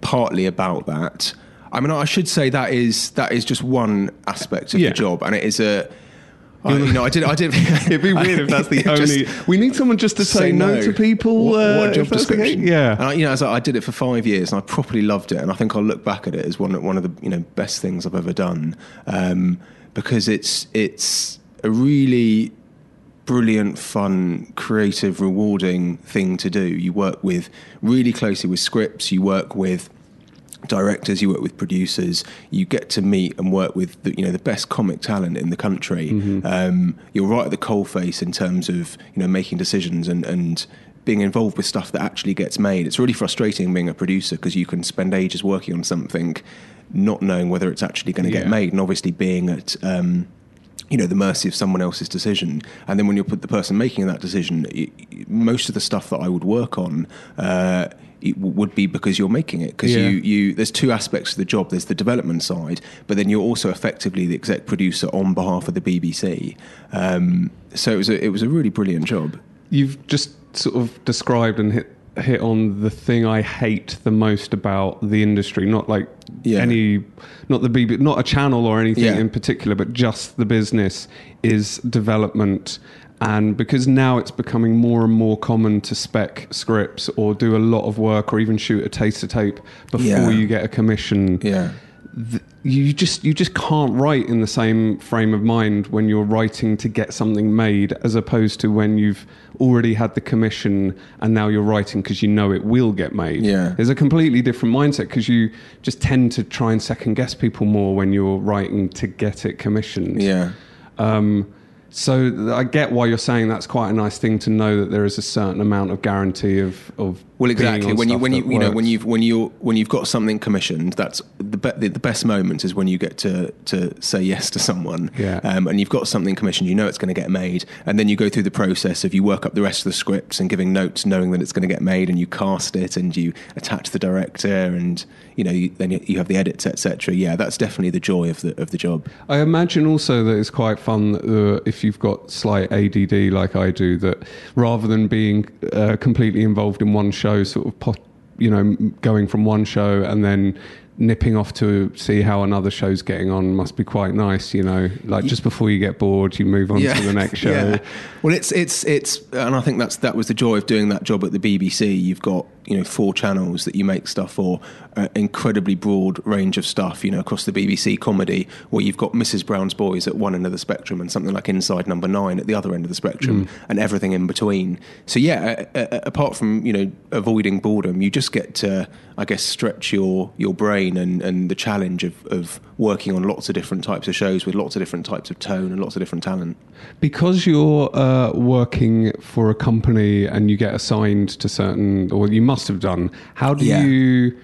S4: partly about that. I mean, I should say that is that is just one aspect of
S2: Yeah.
S4: the job, and it is a. I, you know, I did. I did.
S2: It'd be weird if that's the
S4: Just
S2: only. We need someone just to say, no. to people.
S4: What,
S2: uh,
S4: what job description?
S2: Yeah.
S4: and I, you know, as I, I did it for five years, and I properly loved it. And I think I'll look back at it as one one of the you know best things I've ever done um, because it's it's a really brilliant, fun, creative, rewarding thing to do. You work with really closely with scripts. You work with directors, you work with producers, you get to meet and work with the, you know the best comic talent in the country. Um, you're right at the coalface in terms of you know making decisions and and being involved with stuff that actually gets made. It's really frustrating being a producer because you can spend ages working on something, not knowing whether it's actually going to
S2: Yeah.
S4: get made, and obviously being at um, you know the mercy of someone else's decision and then when you're put the person making that decision y- most of the stuff that I would work on uh, it w- would be because you're making it because
S2: Yeah.
S4: you you there's two aspects to the job there's the development side but then you're also effectively the exec producer on behalf of the BBC um, so it was a, it was a really brilliant job
S2: You've just sort of described and hit hit on the thing I hate the most about the industry. Not like
S4: Yeah.
S2: any, not the BB, not a channel or anything
S4: Yeah.
S2: in particular, but just the business is development. And because now it's becoming more and more common to spec scripts or do a lot of work or even shoot a taster tape before
S4: Yeah.
S2: you get a commission
S4: yeah
S2: th- you just you just can't write in the same frame of mind when you're writing to get something made as opposed to when you've already had the commission and now you're writing because you know it will get made
S4: Yeah.
S2: there's a completely different mindset because you just tend to try and second guess people more when you're writing to get it commissioned
S4: yeah
S2: um, so I get why you're saying that's quite a nice thing to know that there is a certain amount of guarantee of of
S4: Well, exactly. When you when you you know when you've when you when you've got something commissioned, that's the be- the, the best moment is when you get to to say yes to someone.
S2: Yeah.
S4: Um, and you've got something commissioned, you know it's going to get made, and then you go through the process of you work up the rest of the scripts and giving notes, knowing that it's going to get made, and you cast it and you attach the director, and you know you, then you, you have the edits, etc. Yeah, that's definitely the joy of the of the job.
S2: I imagine also that it's quite fun that, uh, if you've got slight ADD like I do, that rather than being uh, completely involved in one show, sort of, pot, you know, going from one show and then nipping off to see how another show's getting on must be quite nice, you know. Like just before you get bored, you move on to the next show.
S4: Yeah. Well, it's it's it's, and I think that's that was the joy of doing that job at the BBC. You've got you know four channels that you make stuff for, uh, incredibly broad range of stuff. You know across the BBC comedy, where you've got Mrs Brown's Boys at one end of the spectrum and something like Inside Number Nine at the other end of the spectrum, and everything in between. So yeah, uh, uh, apart from you know avoiding boredom, you just get to I guess stretch your your brain and and the challenge of of working on lots of different types of shows with lots of different types of tone and lots of different talent.
S2: Because you're uh, working for a company and you get assigned to certain, or you must have done. How do
S4: Yeah.
S2: you?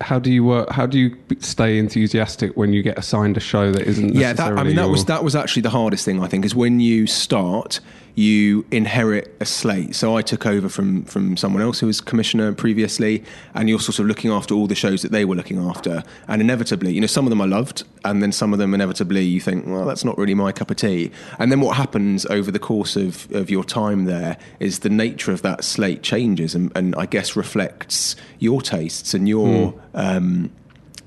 S2: How do you work? How do you stay enthusiastic when you get assigned a show that isn't?
S4: yeah that, i mean that
S2: your-
S4: was that was actually the hardest thing i think is when you start you inherit a slate so i took over from from someone else who was commissioner previously and you're sort of looking after all the shows that they were looking after and inevitably you know some of them i loved and then some of them inevitably you think well that's not really my cup of tea and then what happens over the course of, of your time there is the nature of that slate changes and, and i guess reflects your tastes and your um,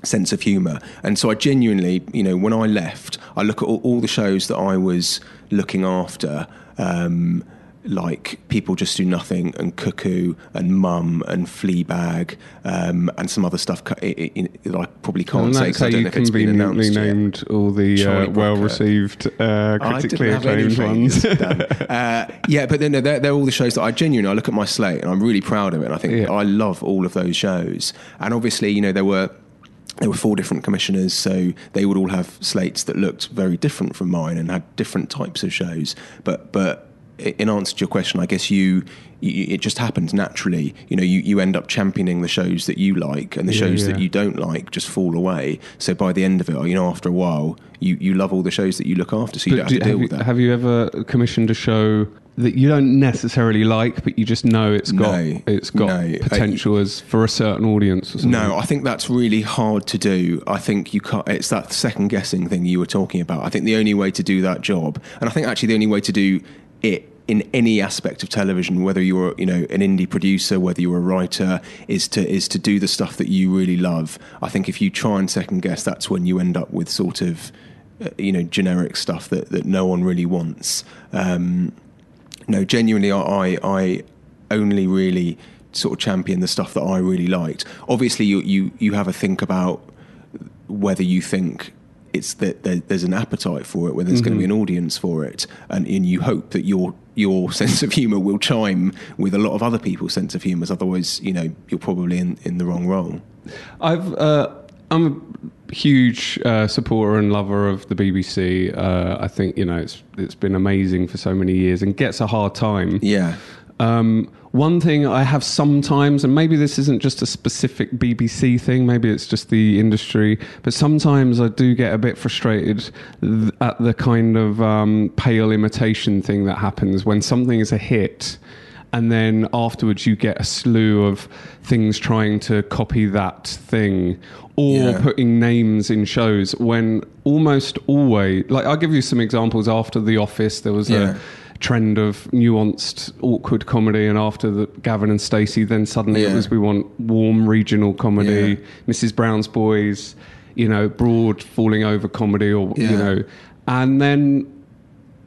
S4: sense of humour. And so I genuinely, you know, when I left, I look at all, all the shows that I was looking after. Um, like people just do nothing and cuckoo and mum and fleabag um, and some other stuff cu- i- i- that I probably can't
S2: and
S4: say
S2: that's how
S4: don't
S2: you
S4: know if it's been
S2: conveniently named all the uh, well-received, uh, critically
S4: didn't have any
S2: acclaimed ones.
S4: uh, yeah, but then they're, they're all the shows that I genuinely I look at my slate and I'm really proud of it. And I think
S2: Yeah.
S4: I love all of those shows. And obviously, you know, there were there were four different commissioners, so they would all have slates that looked very different from mine and had different types of shows. But but in answer to your question, I guess you. you it just happens naturally, you know. You, you end up championing the shows that you like, and the
S2: Yeah,
S4: shows
S2: yeah.
S4: that you don't like just fall away. So by the end of it, you know, after a while, you, you love all the shows that you look after, so you
S2: But
S4: don't have to deal
S2: have,
S4: with
S2: you,
S4: that.
S2: have you ever commissioned a show that you don't necessarily like, but you just know it's got
S4: No,
S2: it's got
S4: no.
S2: potential as for a certain audience? Or something?
S4: No, I think that's really hard to do. I think you can't. It's that second guessing thing you were talking about. I think the only way to do that job, and I think actually the only way to do it in any aspect of television, whether you're you know an indie producer, whether you're a writer, is to is to do the stuff that you really love. I think if you try and second guess, that's when you end up with sort of uh, you know generic stuff that that no one really wants. Um, no, genuinely, I I only really sort of champion the stuff that I really liked. Obviously, you you you have a think about whether you think it's that there's an appetite for it, whether there's going to be an audience for it, and, and you hope that your your sense of humour will chime with a lot of other people's sense of humour. Otherwise, you know, you're probably in, in the wrong role.
S2: I've uh, I'm a huge uh, supporter and lover of the BBC. Uh, I think you know it's it's been amazing for so many years and gets a hard time.
S4: Yeah.
S2: Um, one thing I have sometimes, and maybe this isn't just a specific BBC thing, maybe it's just the industry, but sometimes I do get a bit frustrated th- at the kind of um, pale imitation thing that happens when something is a hit. And then afterwards, you get a slew of things trying to copy that thing or
S4: Yeah.
S2: putting names in shows when almost always, like, I'll give you some examples. After The Office, there was
S4: Yeah.
S2: a trend of nuanced, awkward comedy, and after the Gavin and Stacey, then suddenly it was we want warm regional comedy, Mrs. Brown's Boys, you know, broad falling over comedy, or you know, and then.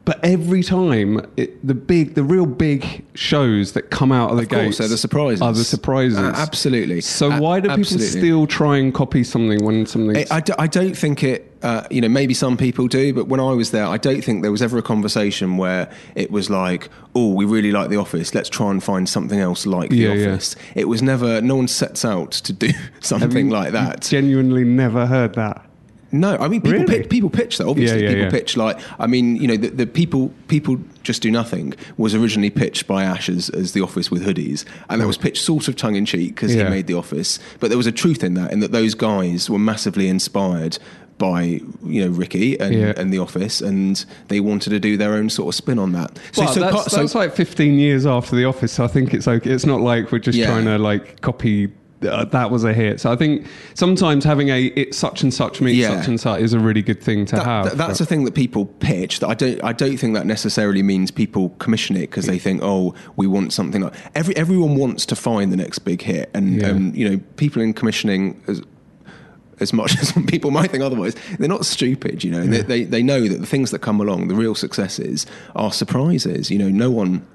S2: But every time, it, the big, the real big shows that come out of the gates
S4: they're the surprises.
S2: Are the surprises?
S4: Uh, absolutely.
S2: So
S4: A-
S2: why do people still try and copy something when something?
S4: I, I d- I don't think it, uh, you know, maybe some people do, but when I was there, I don't think there was ever a conversation where it was like, oh, we really like The Office, let's try and find something else like The
S2: Yeah, yeah.
S4: Office. It was never, no one sets out to do something like that.
S2: Genuinely never heard that.
S4: No, I mean people
S2: Really?
S4: pitch, people pitch that. Obviously,
S2: Yeah, yeah,
S4: people
S2: yeah.
S4: pitch like I mean, you know, the, the people people just do nothing was originally pitched by Ash as, as the Office with hoodies, and that was pitched sort of tongue in cheek because he made the Office, but there was a truth in that, in that those guys were massively inspired by you know Ricky and,
S2: Yeah.
S4: and the Office, and they wanted to do their own sort of spin on that.
S2: well, that's,
S4: part- so-
S2: that's like 15 years after The Office. So I think it's okay. It's not like we're just
S4: Yeah.
S2: trying to like copy. Uh, that was a hit. So I think sometimes having a it such and such meets
S4: Yeah.
S2: such and such is a really good thing to
S4: That-
S2: have.
S4: that- that's
S2: but-
S4: the thing that people pitch. That I don't. I don't think that necessarily means people commission it because they think, oh, we want something like every everyone wants to find the next big hit, and um, you know, people in commissioning. As, as much as some people might think otherwise, they're not stupid. You know, they, they they know that the things that come along, the real successes, are surprises. You know, no one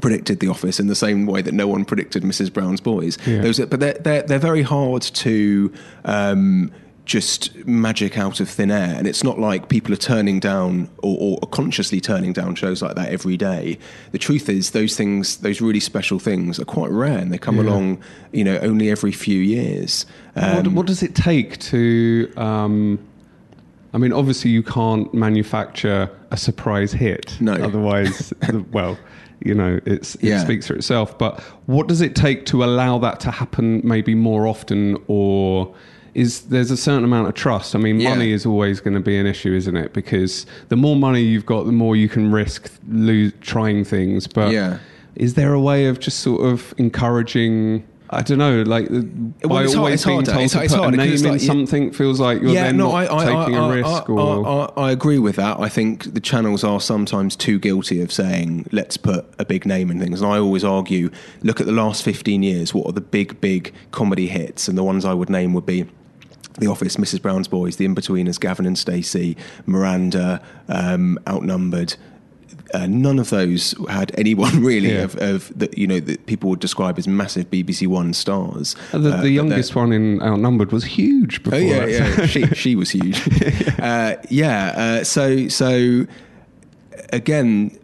S4: predicted The Office in the same way that no one predicted Mrs. Brown's Boys.
S2: Yeah.
S4: Those, but they're, they're they're very hard to. Um, just magic out of thin air, and it's not like people are turning down or, or consciously turning down shows like that every day. The truth is, those things, those really special things, are quite rare, and they come
S2: Yeah.
S4: along, you know, only every few years.
S2: what,
S4: Um,
S2: what does it take to? Um, I mean, obviously, you can't manufacture a surprise hit.
S4: No.
S2: Otherwise, well, you know, it's, it
S4: Yeah.
S2: speaks for itself. But what does it take to allow that to happen maybe more often or. Is there's a certain amount of trust? I mean,
S4: Yeah.
S2: money is always going to be an issue, isn't it? Because the more money you've got, the more you can risk lose, trying things. But
S4: Yeah.
S2: is there a way of just sort of encouraging? I don't know, like by
S4: Well, it's hard-
S2: always
S4: it's
S2: being
S4: hard,
S2: told
S4: it's-
S2: to
S4: it's
S2: put
S4: hard
S2: a name
S4: it's
S2: in
S4: like you-
S2: something feels like you're then not taking a risk.
S4: I,
S2: or
S4: I, I, I agree with that. I think the channels are sometimes too guilty of saying, let's put a big name in things. And I always argue, look at the last 15 years, what are the big, big comedy hits? And the ones I would name would be. The Office, Mrs. Brown's Boys, The In-Betweeners, Gavin and Stacey, Miranda, um, Outnumbered. Uh, none of those had anyone really
S2: Yeah.
S4: of, of that you know that people would describe as massive BBC One stars.
S2: the,
S4: Uh,
S2: the
S4: they're-
S2: youngest one in Outnumbered was huge before.
S4: Oh yeah, yeah. she she was huge. uh, yeah. Uh, so so again.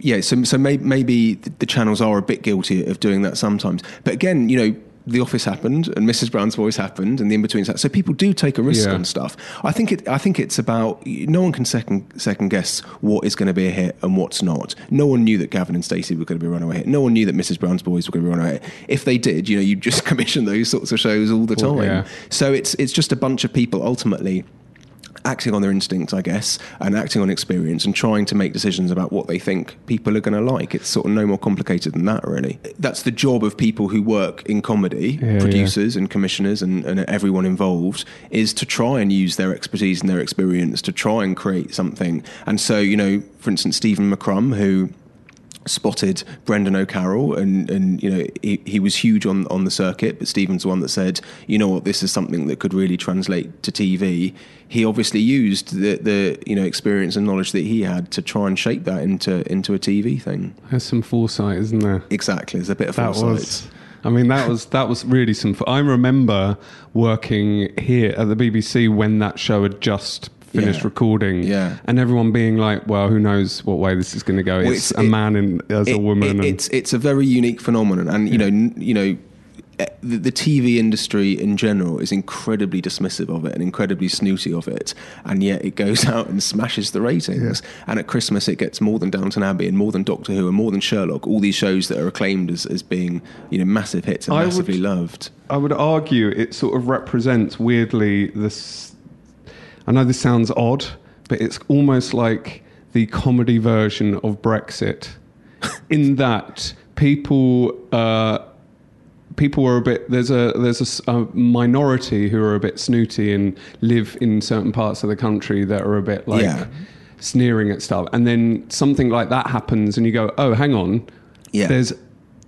S4: Yeah, so so may, maybe the channels are a bit guilty of doing that sometimes. But again, you know, The Office happened, and Mrs. Brown's Boys happened, and the in between. Stuff. So people do take a risk
S2: Yeah.
S4: on stuff. I think it. I think it's about no one can second second guess what is going to be a hit and what's not. No one knew that Gavin and Stacey were going to be a runaway hit. No one knew that Mrs. Brown's Boys were going to be a runaway hit. If they did, you know, you just commission those sorts of shows all the
S2: Well,
S4: time.
S2: yeah.
S4: So it's it's just a bunch of people ultimately acting on their instincts, I guess, and acting on experience and trying to make decisions about what they think people are going to like. It's sort of no more complicated than that, really. That's the job of people who work in comedy,
S2: Yeah,
S4: producers and commissioners and, and everyone involved, is to try and use their expertise and their experience to try and create something. And so, you know, for instance, Stephen McCrum, who spotted Brendan O'Carroll, and and you know he, he was huge on on the circuit. But Stephen's the one that said, you know what, this is something that could really translate to TV. He obviously used the the you know experience and knowledge that he had to try and shape that into into a TV thing.
S2: There's some foresight, isn't there?
S4: Exactly, there's a bit of
S2: That
S4: foresight.
S2: was. I mean, that was that was really some. I remember working here at the BBC when that show had just finished
S4: Yeah.
S2: recording,
S4: Yeah.
S2: and everyone being like, "Well, who knows what way this is going to go?
S4: Well,
S2: it's,
S4: it's-
S2: a
S4: it-
S2: man in, as a woman."
S4: it-
S2: and,
S4: it's it's a very unique phenomenon, and you know n- you know. eh, The, the TV industry in general is incredibly dismissive of it and incredibly snooty of it, and yet it goes out and smashes the ratings. And at Christmas, it gets more than Downton Abbey and more than Doctor Who and more than Sherlock. All these shows that are acclaimed as, as being you know massive hits and
S2: I would-
S4: massively loved.
S2: I would argue it sort of represents weirdly this. I know this sounds odd, but it's almost like the comedy version of Brexit, in that people. Uh, People are a bit. There's a there's a minority who are a bit snooty and live in certain parts of the country that are a bit like
S4: Yeah.
S2: sneering at stuff, and then something like that happens, and you go, "Oh, hang on,
S4: Yeah.
S2: there's a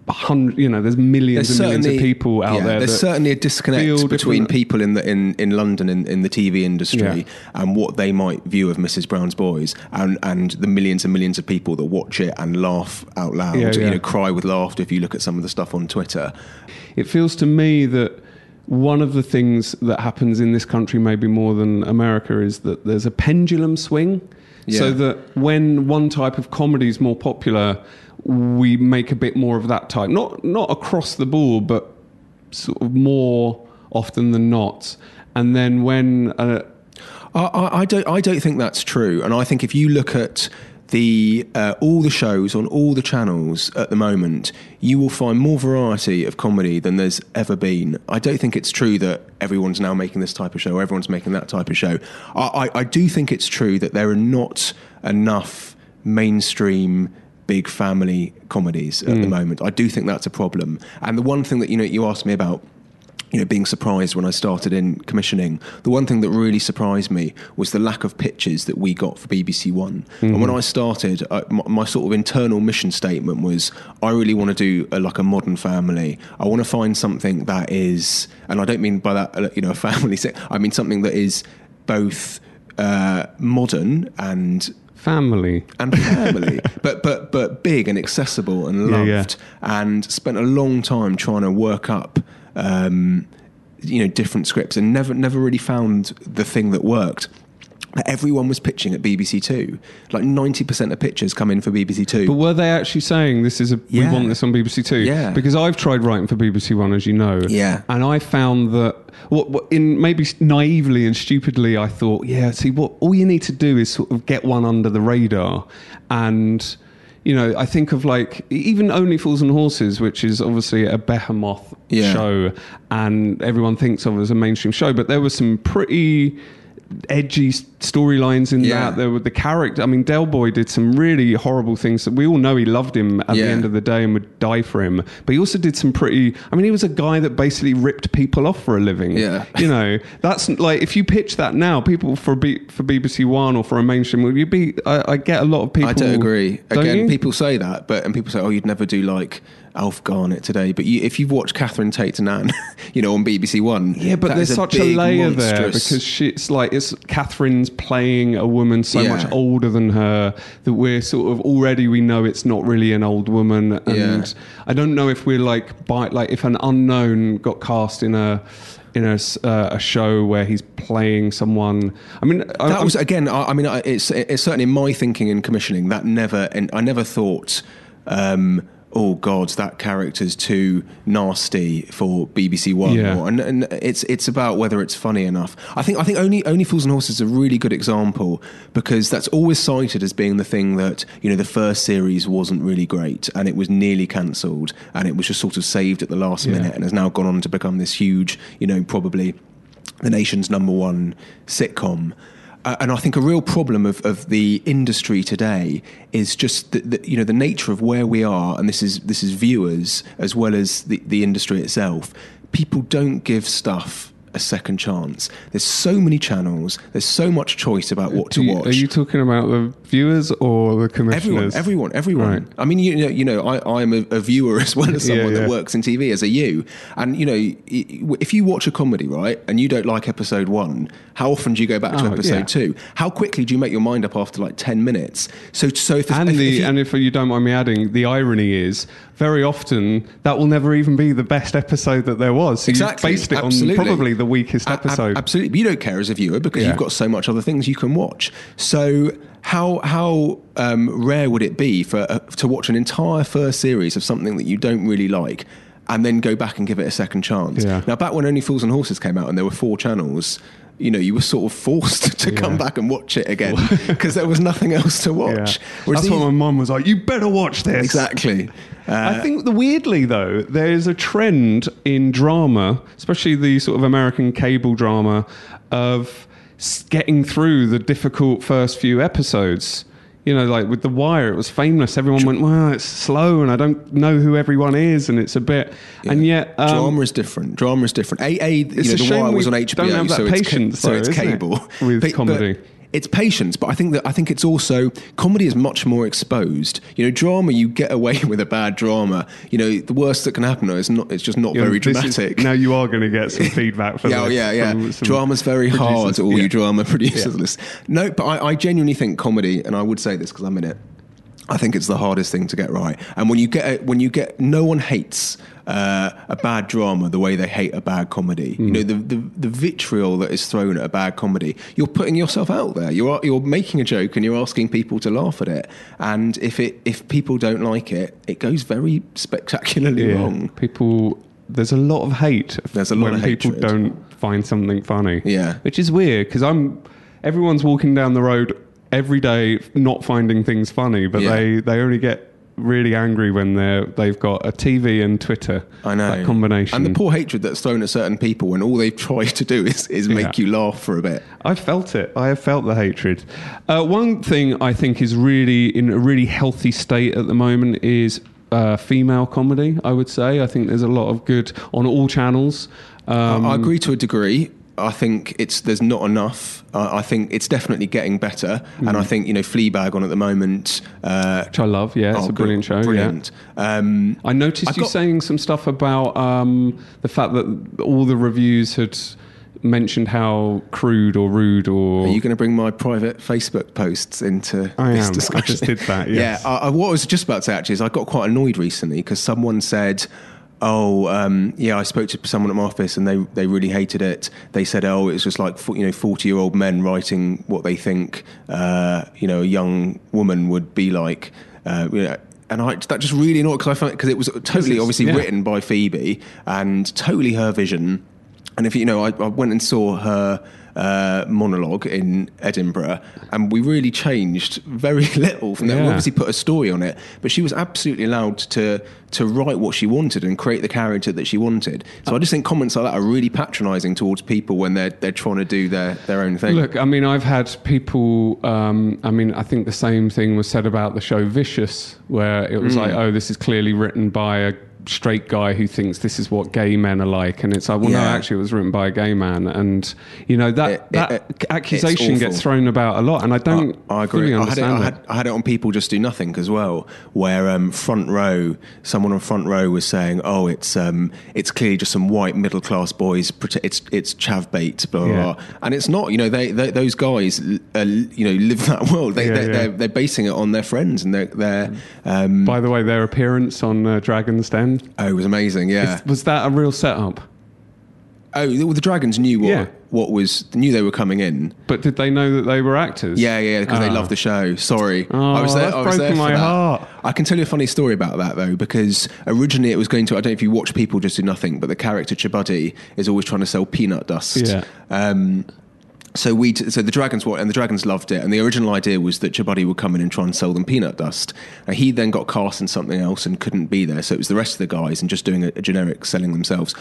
S2: hundred, you know, there's millions and millions of people out
S4: yeah,
S2: there.
S4: There's certainly a disconnect between people in the in, in London in, in the TV industry
S2: Yeah.
S4: and what they might view of Mrs. Brown's Boys, and and the millions and millions of people that watch it and laugh out loud,
S2: Yeah,
S4: you know, cry with laughter if you look at some of the stuff on Twitter.
S2: It feels to me that one of the things that happens in this country, maybe more than America, is that there's a pendulum swing. So that when one type of comedy is more popular, we make a bit more of that type. Not not across the board, but sort of more often than not. And then when uh,
S4: I, I, don't. I don't think that's true. And I think if you look at the uh, all the shows on all the channels at the moment, you will find more variety of comedy than there's ever been. I don't think it's true that everyone's now making this type of show, or everyone's making that type of show. I, I, I do think it's true that there are not enough mainstream big family comedies at the moment. I do think that's a problem. And the one thing that you know you asked me about you know, being surprised when I started in commissioning, the one thing that really surprised me was the lack of pitches that we got for BBC One. And when I started, I, my, my sort of internal mission statement was, I really want to do a, like a modern family. I want to find something that is, and I don't mean by that, uh, you know, a family. I mean something that is both uh, modern and
S2: family,
S4: and family, but but but big and accessible and
S2: Yeah,
S4: loved,
S2: yeah.
S4: and spent a long time trying to work up, um, you know, different scripts, and never never really found the thing that worked. Everyone was pitching at BBC Two. Like ninety percent of pitches come in for BBC Two.
S2: But were they actually saying this is a we want this on BBC Two?
S4: Yeah.
S2: Because I've tried writing for BBC One, as you know.
S4: Yeah.
S2: And I found that what, what in maybe naively and stupidly, I thought, yeah, see, what all you need to do is sort of get one under the radar, and you know, I think of like even Only Fools and Horses, which is obviously a behemoth
S4: Yeah.
S2: show, and everyone thinks of as a mainstream show, but there were some pretty edgy storylines in
S4: Yeah.
S2: that. There were the character. I mean, Del Boy did some really horrible things. That we all know he loved him at the end of the day and would die for him. But he also did some pretty. I mean, he was a guy that basically ripped people off for a living.
S4: Yeah.
S2: you know, that's like if you pitch that now, people for B, for BBC One or for a mainstream, would you be? I, I get a lot of people.
S4: I don't agree.
S2: Don't
S4: Again,
S2: you?
S4: people say that, but and people say, "Oh, you'd never do like Alf Garnett today." But you, if you've watched Catherine Tate's Nan, you know, on BBC One,
S2: Yeah, but there's such a layer there because she, it's like it's Catherine's playing a woman so
S4: Yeah.
S2: much older than her that we're sort of already we know it's not really an old woman, and
S4: Yeah.
S2: I don't know if we're like by like if an unknown got cast in a in a, uh, a show where he's playing someone. I mean, I,
S4: that was again. I, I mean, I- it's, it's certainly my thinking in commissioning that never, and I never thought, um, oh God, that character's too nasty for BBC One.
S2: Yeah.
S4: And, and it's it's about whether it's funny enough. I think I think only only Fools and Horses is a really good example because that's always cited as being the thing that you know the first series wasn't really great and it was nearly cancelled and it was just sort of saved at the last
S2: Yeah.
S4: minute and has now gone on to become this huge, you know, probably the nation's number one sitcom. Uh, and I think a real problem of, of the industry today is just the, the, you know the nature of where we are, and this is this is viewers as well as the, the industry itself. People don't give stuff a second chance. There's so many channels. There's so much choice about what
S2: Do
S4: to
S2: you-
S4: watch.
S2: Are you talking about the viewers or the commissioners?
S4: Everyone, everyone, everyone.
S2: Right.
S4: I mean, you know, you know, I, I'm a, a viewer as well as someone
S2: yeah.
S4: that works in TV as a you. And you know, if you watch a comedy, right, and you don't like episode one, how often do you go back to
S2: Oh,
S4: episode
S2: yeah.
S4: two? How quickly do you make your mind up after like ten minutes? So, so if
S2: And
S4: if,
S2: the
S4: if you-
S2: and if you don't mind me adding, the irony is very often that will never even be the best episode that there was. So
S4: Exactly.
S2: based it
S4: Absolutely.
S2: on probably the weakest
S4: A- ab-
S2: episode.
S4: absolutely, but you don't care as a viewer because
S2: Yeah.
S4: you've got so much other things you can watch. So how how um, rare would it be for uh, to watch an entire first series of something that you don't really like? And then go back and give it a second chance.
S2: Yeah.
S4: Now, back when Only Fools and Horses came out, and there were four channels, you know, you were sort of forced to come back and watch it again because there was nothing else to
S2: Yeah.
S4: watch. Whereas
S2: That's why
S4: these-
S2: my mum was like, "You better watch this."
S4: exactly. Uh,
S2: I think the weirdly though, there's a trend in drama, especially the sort of American cable drama, of getting through the difficult first few episodes. You know, like with The Wire, it was famous. Everyone went, "Well, it's slow, and I don't know who everyone is, and it's a bit." And yet, um,
S4: drama is different. Drama is different. A, a you
S2: It's
S4: know,
S2: a
S4: The
S2: shame
S4: Wire was on HBO,
S2: don't have that
S4: so, it's,
S2: patience,
S4: so it's
S2: isn't it,
S4: cable
S2: with comedy?
S4: It's patience, but I think that I think it's also comedy is much more exposed. You know, drama you get away with a bad drama. You know, the worst that can happen is not. It's just not very
S2: this is-
S4: dramatic.
S2: now you are going to get some feedback for
S4: that. yeah,
S2: this
S4: yeah, yeah.
S2: some
S4: Drama's very
S2: producers.
S4: hard. All
S2: Yeah.
S4: you drama producers.
S2: Yeah.
S4: No, but I, I genuinely think comedy, and I would say this because I'm in it. I think it's the hardest thing to get right. And when you get a, when you get, no one hates uh, a bad drama the way they hate a bad comedy. You know, the, the the vitriol that is thrown at a bad comedy. You're putting yourself out there. You're you're making a joke and you're asking people to laugh at it. And if it if people don't like it, it goes very spectacularly
S2: Yeah.
S4: wrong.
S2: People, there's a lot of hate.
S4: There's a lot
S2: when
S4: of
S2: people
S4: hatred.
S2: don't find something funny.
S4: Yeah.
S2: which is weird because I'm. Everyone's walking down the road every day, not finding things funny, but
S4: Yeah.
S2: they they only get really angry when they're they've got a TV and Twitter.
S4: I know
S2: that combination.
S4: and the poor hatred that's thrown at certain people when all they've tried to do is, is make
S2: Yeah.
S4: you laugh for a bit.
S2: I've felt it. I have felt the hatred. Uh, one thing I think is really in a really healthy state at the moment is uh, female comedy. I would say. I think there's a lot of good on all channels. Um,
S4: I agree to a degree. I think it's there's not enough. Uh, I think it's definitely getting better, and
S2: Mm-hmm.
S4: I think you know Fleabag on at the moment. Uh,
S2: which I love. Yeah, it's
S4: oh,
S2: a brilliant show.
S4: Brilliant. Um,
S2: I noticed
S4: I've
S2: you
S4: got-
S2: saying some stuff about um, the fact that all the reviews had mentioned how crude or rude or
S4: Are you going to bring my private Facebook posts into
S2: I
S4: this
S2: am. I just did that, yes.
S4: Yeah. I, I, what I was just about to say actually is I got quite annoyed recently because someone said. Oh um, yeah, I spoke to someone at my office and they, they really hated it. They said, "Oh, it's just like you know forty year old men writing what they think uh, you know a young woman would be like." Uh, you know, and I, that just really annoyed because I found because it was totally obviously
S2: yeah.
S4: written by Phoebe and totally her vision. And if you know, I, I went and saw her uh, monologue in Edinburgh, and we really changed very little from that. We obviously put a story on it, but she was absolutely allowed to to write what she wanted and create the character that she wanted. So I just think comments like that are really patronising towards people when they're they're trying to do their their own thing.
S2: Look, I mean, I've had people. Um, I mean, I think the same thing was said about the show Vicious, where it was like, oh, this is clearly written by a straight guy who thinks this is what gay men are like, and it's like, well, no,
S4: Yeah.
S2: actually, it was written by a gay man, and you know that
S4: It-
S2: that
S4: it-
S2: accusation gets thrown about a lot, and I don't.
S4: I, I agree. I had, it, I, had, I had it on People Just Do Nothing as well, where um, front row, someone on front row was saying, "Oh, it's um, it's clearly just some white middle class boys. It's it's chav bait, blah blah,
S2: Yeah.
S4: blah." And it's not. You know, they, they those guys, uh, you know, live that world. They,
S2: Yeah,
S4: they're,
S2: yeah.
S4: They're, they're basing it on their friends and their their. Um,
S2: By the way, their appearance on uh, Dragon's Den
S4: oh, it was amazing. Yeah.
S2: was that a real setup?
S4: oh, the, the dragons knew what
S2: Yeah.
S4: what was knew they were coming in.
S2: But did they know that they were actors?
S4: Yeah, yeah, because they
S2: Ah.
S4: love the show. Sorry,
S2: Oh,
S4: I was there.
S2: that's
S4: I was there
S2: broken
S4: for
S2: my
S4: that.
S2: heart.
S4: I can tell you a funny story about that though, because originally it was going to. I don't know if you watch People Just Do Nothing, but the character Chabuddy is always trying to sell peanut dust.
S2: Yeah.
S4: Um, so we, t- so the dragons, and the dragons loved it. And the original idea was that Chabuddy would come in and try and sell them peanut dust. He then got cast in something else and couldn't be there. So it was the rest of the guys and just doing a, a generic selling themselves.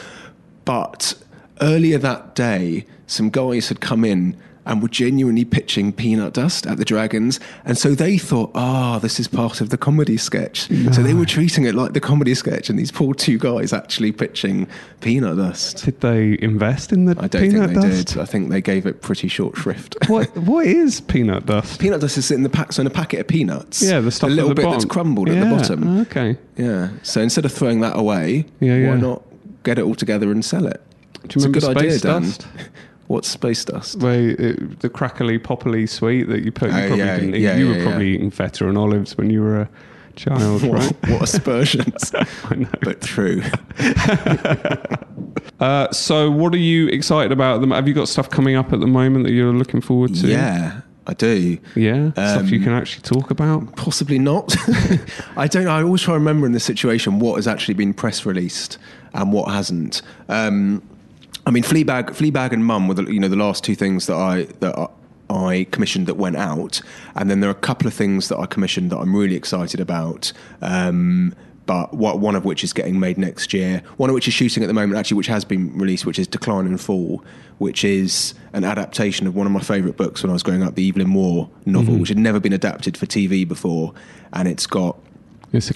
S4: But earlier that day, some guys had come in and were genuinely pitching peanut dust at the dragons. And so they thought, ah, this is part of the comedy sketch. So they were treating it like the comedy sketch, and these poor two guys actually pitching peanut dust.
S2: Did they invest in the
S4: I don't
S2: peanut
S4: think they
S2: dust?
S4: did. I think they gave it pretty short shrift.
S2: What what is peanut dust?
S4: peanut dust is in the pack, so in a packet of peanuts.
S2: Yeah, the stuff
S4: a
S2: at
S4: little
S2: the
S4: bit
S2: bottom.
S4: that's crumbled at the bottom.
S2: Okay.
S4: Yeah. So instead of throwing that away,
S2: Yeah, yeah.
S4: why not get it all together and sell it?
S2: Do you remember
S4: it's a good idea,
S2: space
S4: Dan.
S2: dust?
S4: What's space dust?
S2: Where it, the crackly poppily sweet that you put, you
S4: Oh,
S2: probably
S4: yeah,
S2: didn't eat.
S4: yeah,
S2: you
S4: yeah,
S2: were probably
S4: yeah.
S2: eating feta and olives when you were a child,
S4: What,
S2: right?
S4: what aspersions?
S2: I know.
S4: but true.
S2: Uh, so, what are you excited about? at the mo- Have you got stuff coming up at the moment that you're looking forward to?
S4: Yeah, I do.
S2: Yeah? stuff you
S4: Um,
S2: can actually talk about?
S4: Possibly not. I don't. I always try to remember in this situation what has actually been press released and what hasn't. Um, I mean, Fleabag, Fleabag, and Mum were the, you know the last two things that I that I, I commissioned that went out, and then there are a couple of things that I commissioned that I'm really excited about. Um, but what, one of which is getting made next year. One of which is shooting at the moment, actually, which has been released, which is Decline and Fall, which is an adaptation of one of my favourite books when I was growing up, the Evelyn Waugh novel, which had never been adapted for TV before, and it's got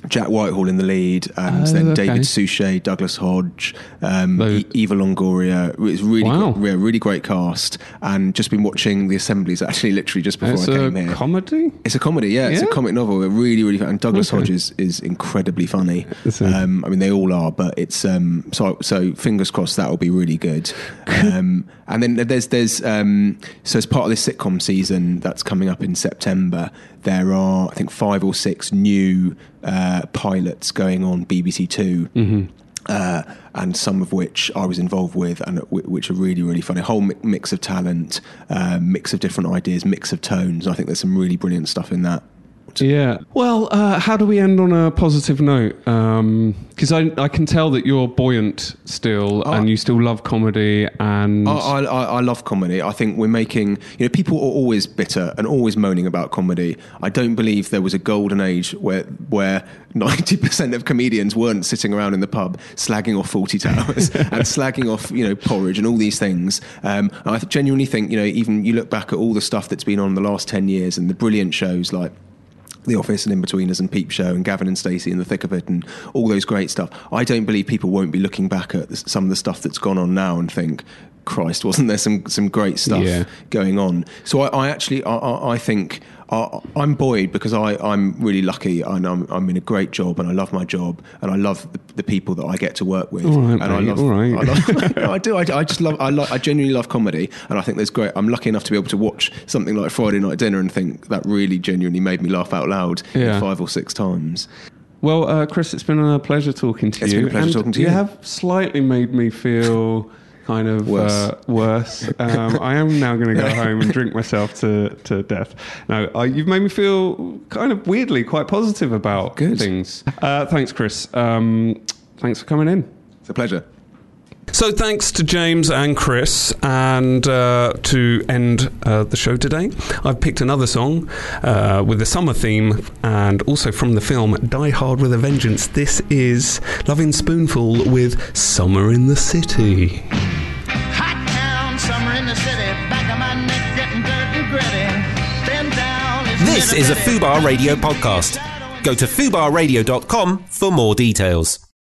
S4: Jack Whitehall in the lead, and
S2: Oh,
S4: then
S2: okay.
S4: David Suchet, Douglas Hodge, um, e- Eva Longoria. It's really,
S2: Wow.
S4: yeah, really great cast. And just been watching the assemblies actually, literally just before
S2: it's
S4: I came here.
S2: comedy?
S4: It's a comedy, yeah. It's
S2: Yeah?
S4: a comic novel. It really, really fun. And Douglas
S2: Okay.
S4: Hodge is, is incredibly funny. Um, I mean, they all are, but it's um, so so. Fingers crossed that will be really good. Um, and then there's there's um, so as part of this sitcom season that's coming up in September, there are I think five or six new uh, pilots going on BBC 2
S2: Mm-hmm.
S4: uh, and some of which I was involved with, and w- which are really, really funny. A whole mi- mix of talent, uh, mix of different ideas, mix of tones. I think there's some really brilliant stuff in that.
S2: Yeah. Well, uh, how do we end on a positive note? Because I, I can tell that you're buoyant still,
S4: Oh.
S2: and you still love comedy, and
S4: I, I, I I love comedy. I think we're making, you know, people are always bitter and always moaning about comedy. I don't believe there was a golden age where where ninety percent of comedians weren't sitting around in the pub slagging off Fawlty Towers and slagging off, you know, porridge and all these things. Um, and I genuinely think, you know, even you look back at all the stuff that's been on the last ten years and the brilliant shows like. The Office and In-Betweeners and Peep Show and Gavin and Stacey in the thick of it and all those great stuff. I don't believe people won't be looking back at some of the stuff that's gone on now and think, Christ, wasn't there some some great stuff
S2: Yeah.
S4: going on? So I, I actually I, I, think I, I'm buoyed because I, I'm really lucky and I'm, I'm in a great job and I love my job and I love the, the people that I get to work with.
S2: Right,
S4: and I love,
S2: all right.
S4: I, love no, I do. I, I just love. I, I genuinely love comedy, and I think there's great. I'm lucky enough to be able to watch something like Friday Night Dinner and think that really genuinely made me laugh out loud
S2: Yeah.
S4: five or six times.
S2: Well, uh, Chris, it's been a pleasure talking to
S4: It's
S2: you.
S4: been a pleasure
S2: and
S4: talking to
S2: you.
S4: you.
S2: have slightly made me feel kind of
S4: Worse.
S2: Uh, worse. Um, I am now going to go home and drink myself to, to death. No, you've made me feel kind of weirdly quite positive about
S4: Good.
S2: things. Uh, thanks, Chris. Um, thanks for coming in.
S4: It's a pleasure.
S2: So thanks to James and Chris, and uh, to end uh, the show today, I've picked another song uh, with the summer theme, and also from the film Die Hard with a Vengeance. This is Loving Spoonful with Summer in the City.
S1: This is a Fubar Radio podcast. Go to fubarradio.com for more details.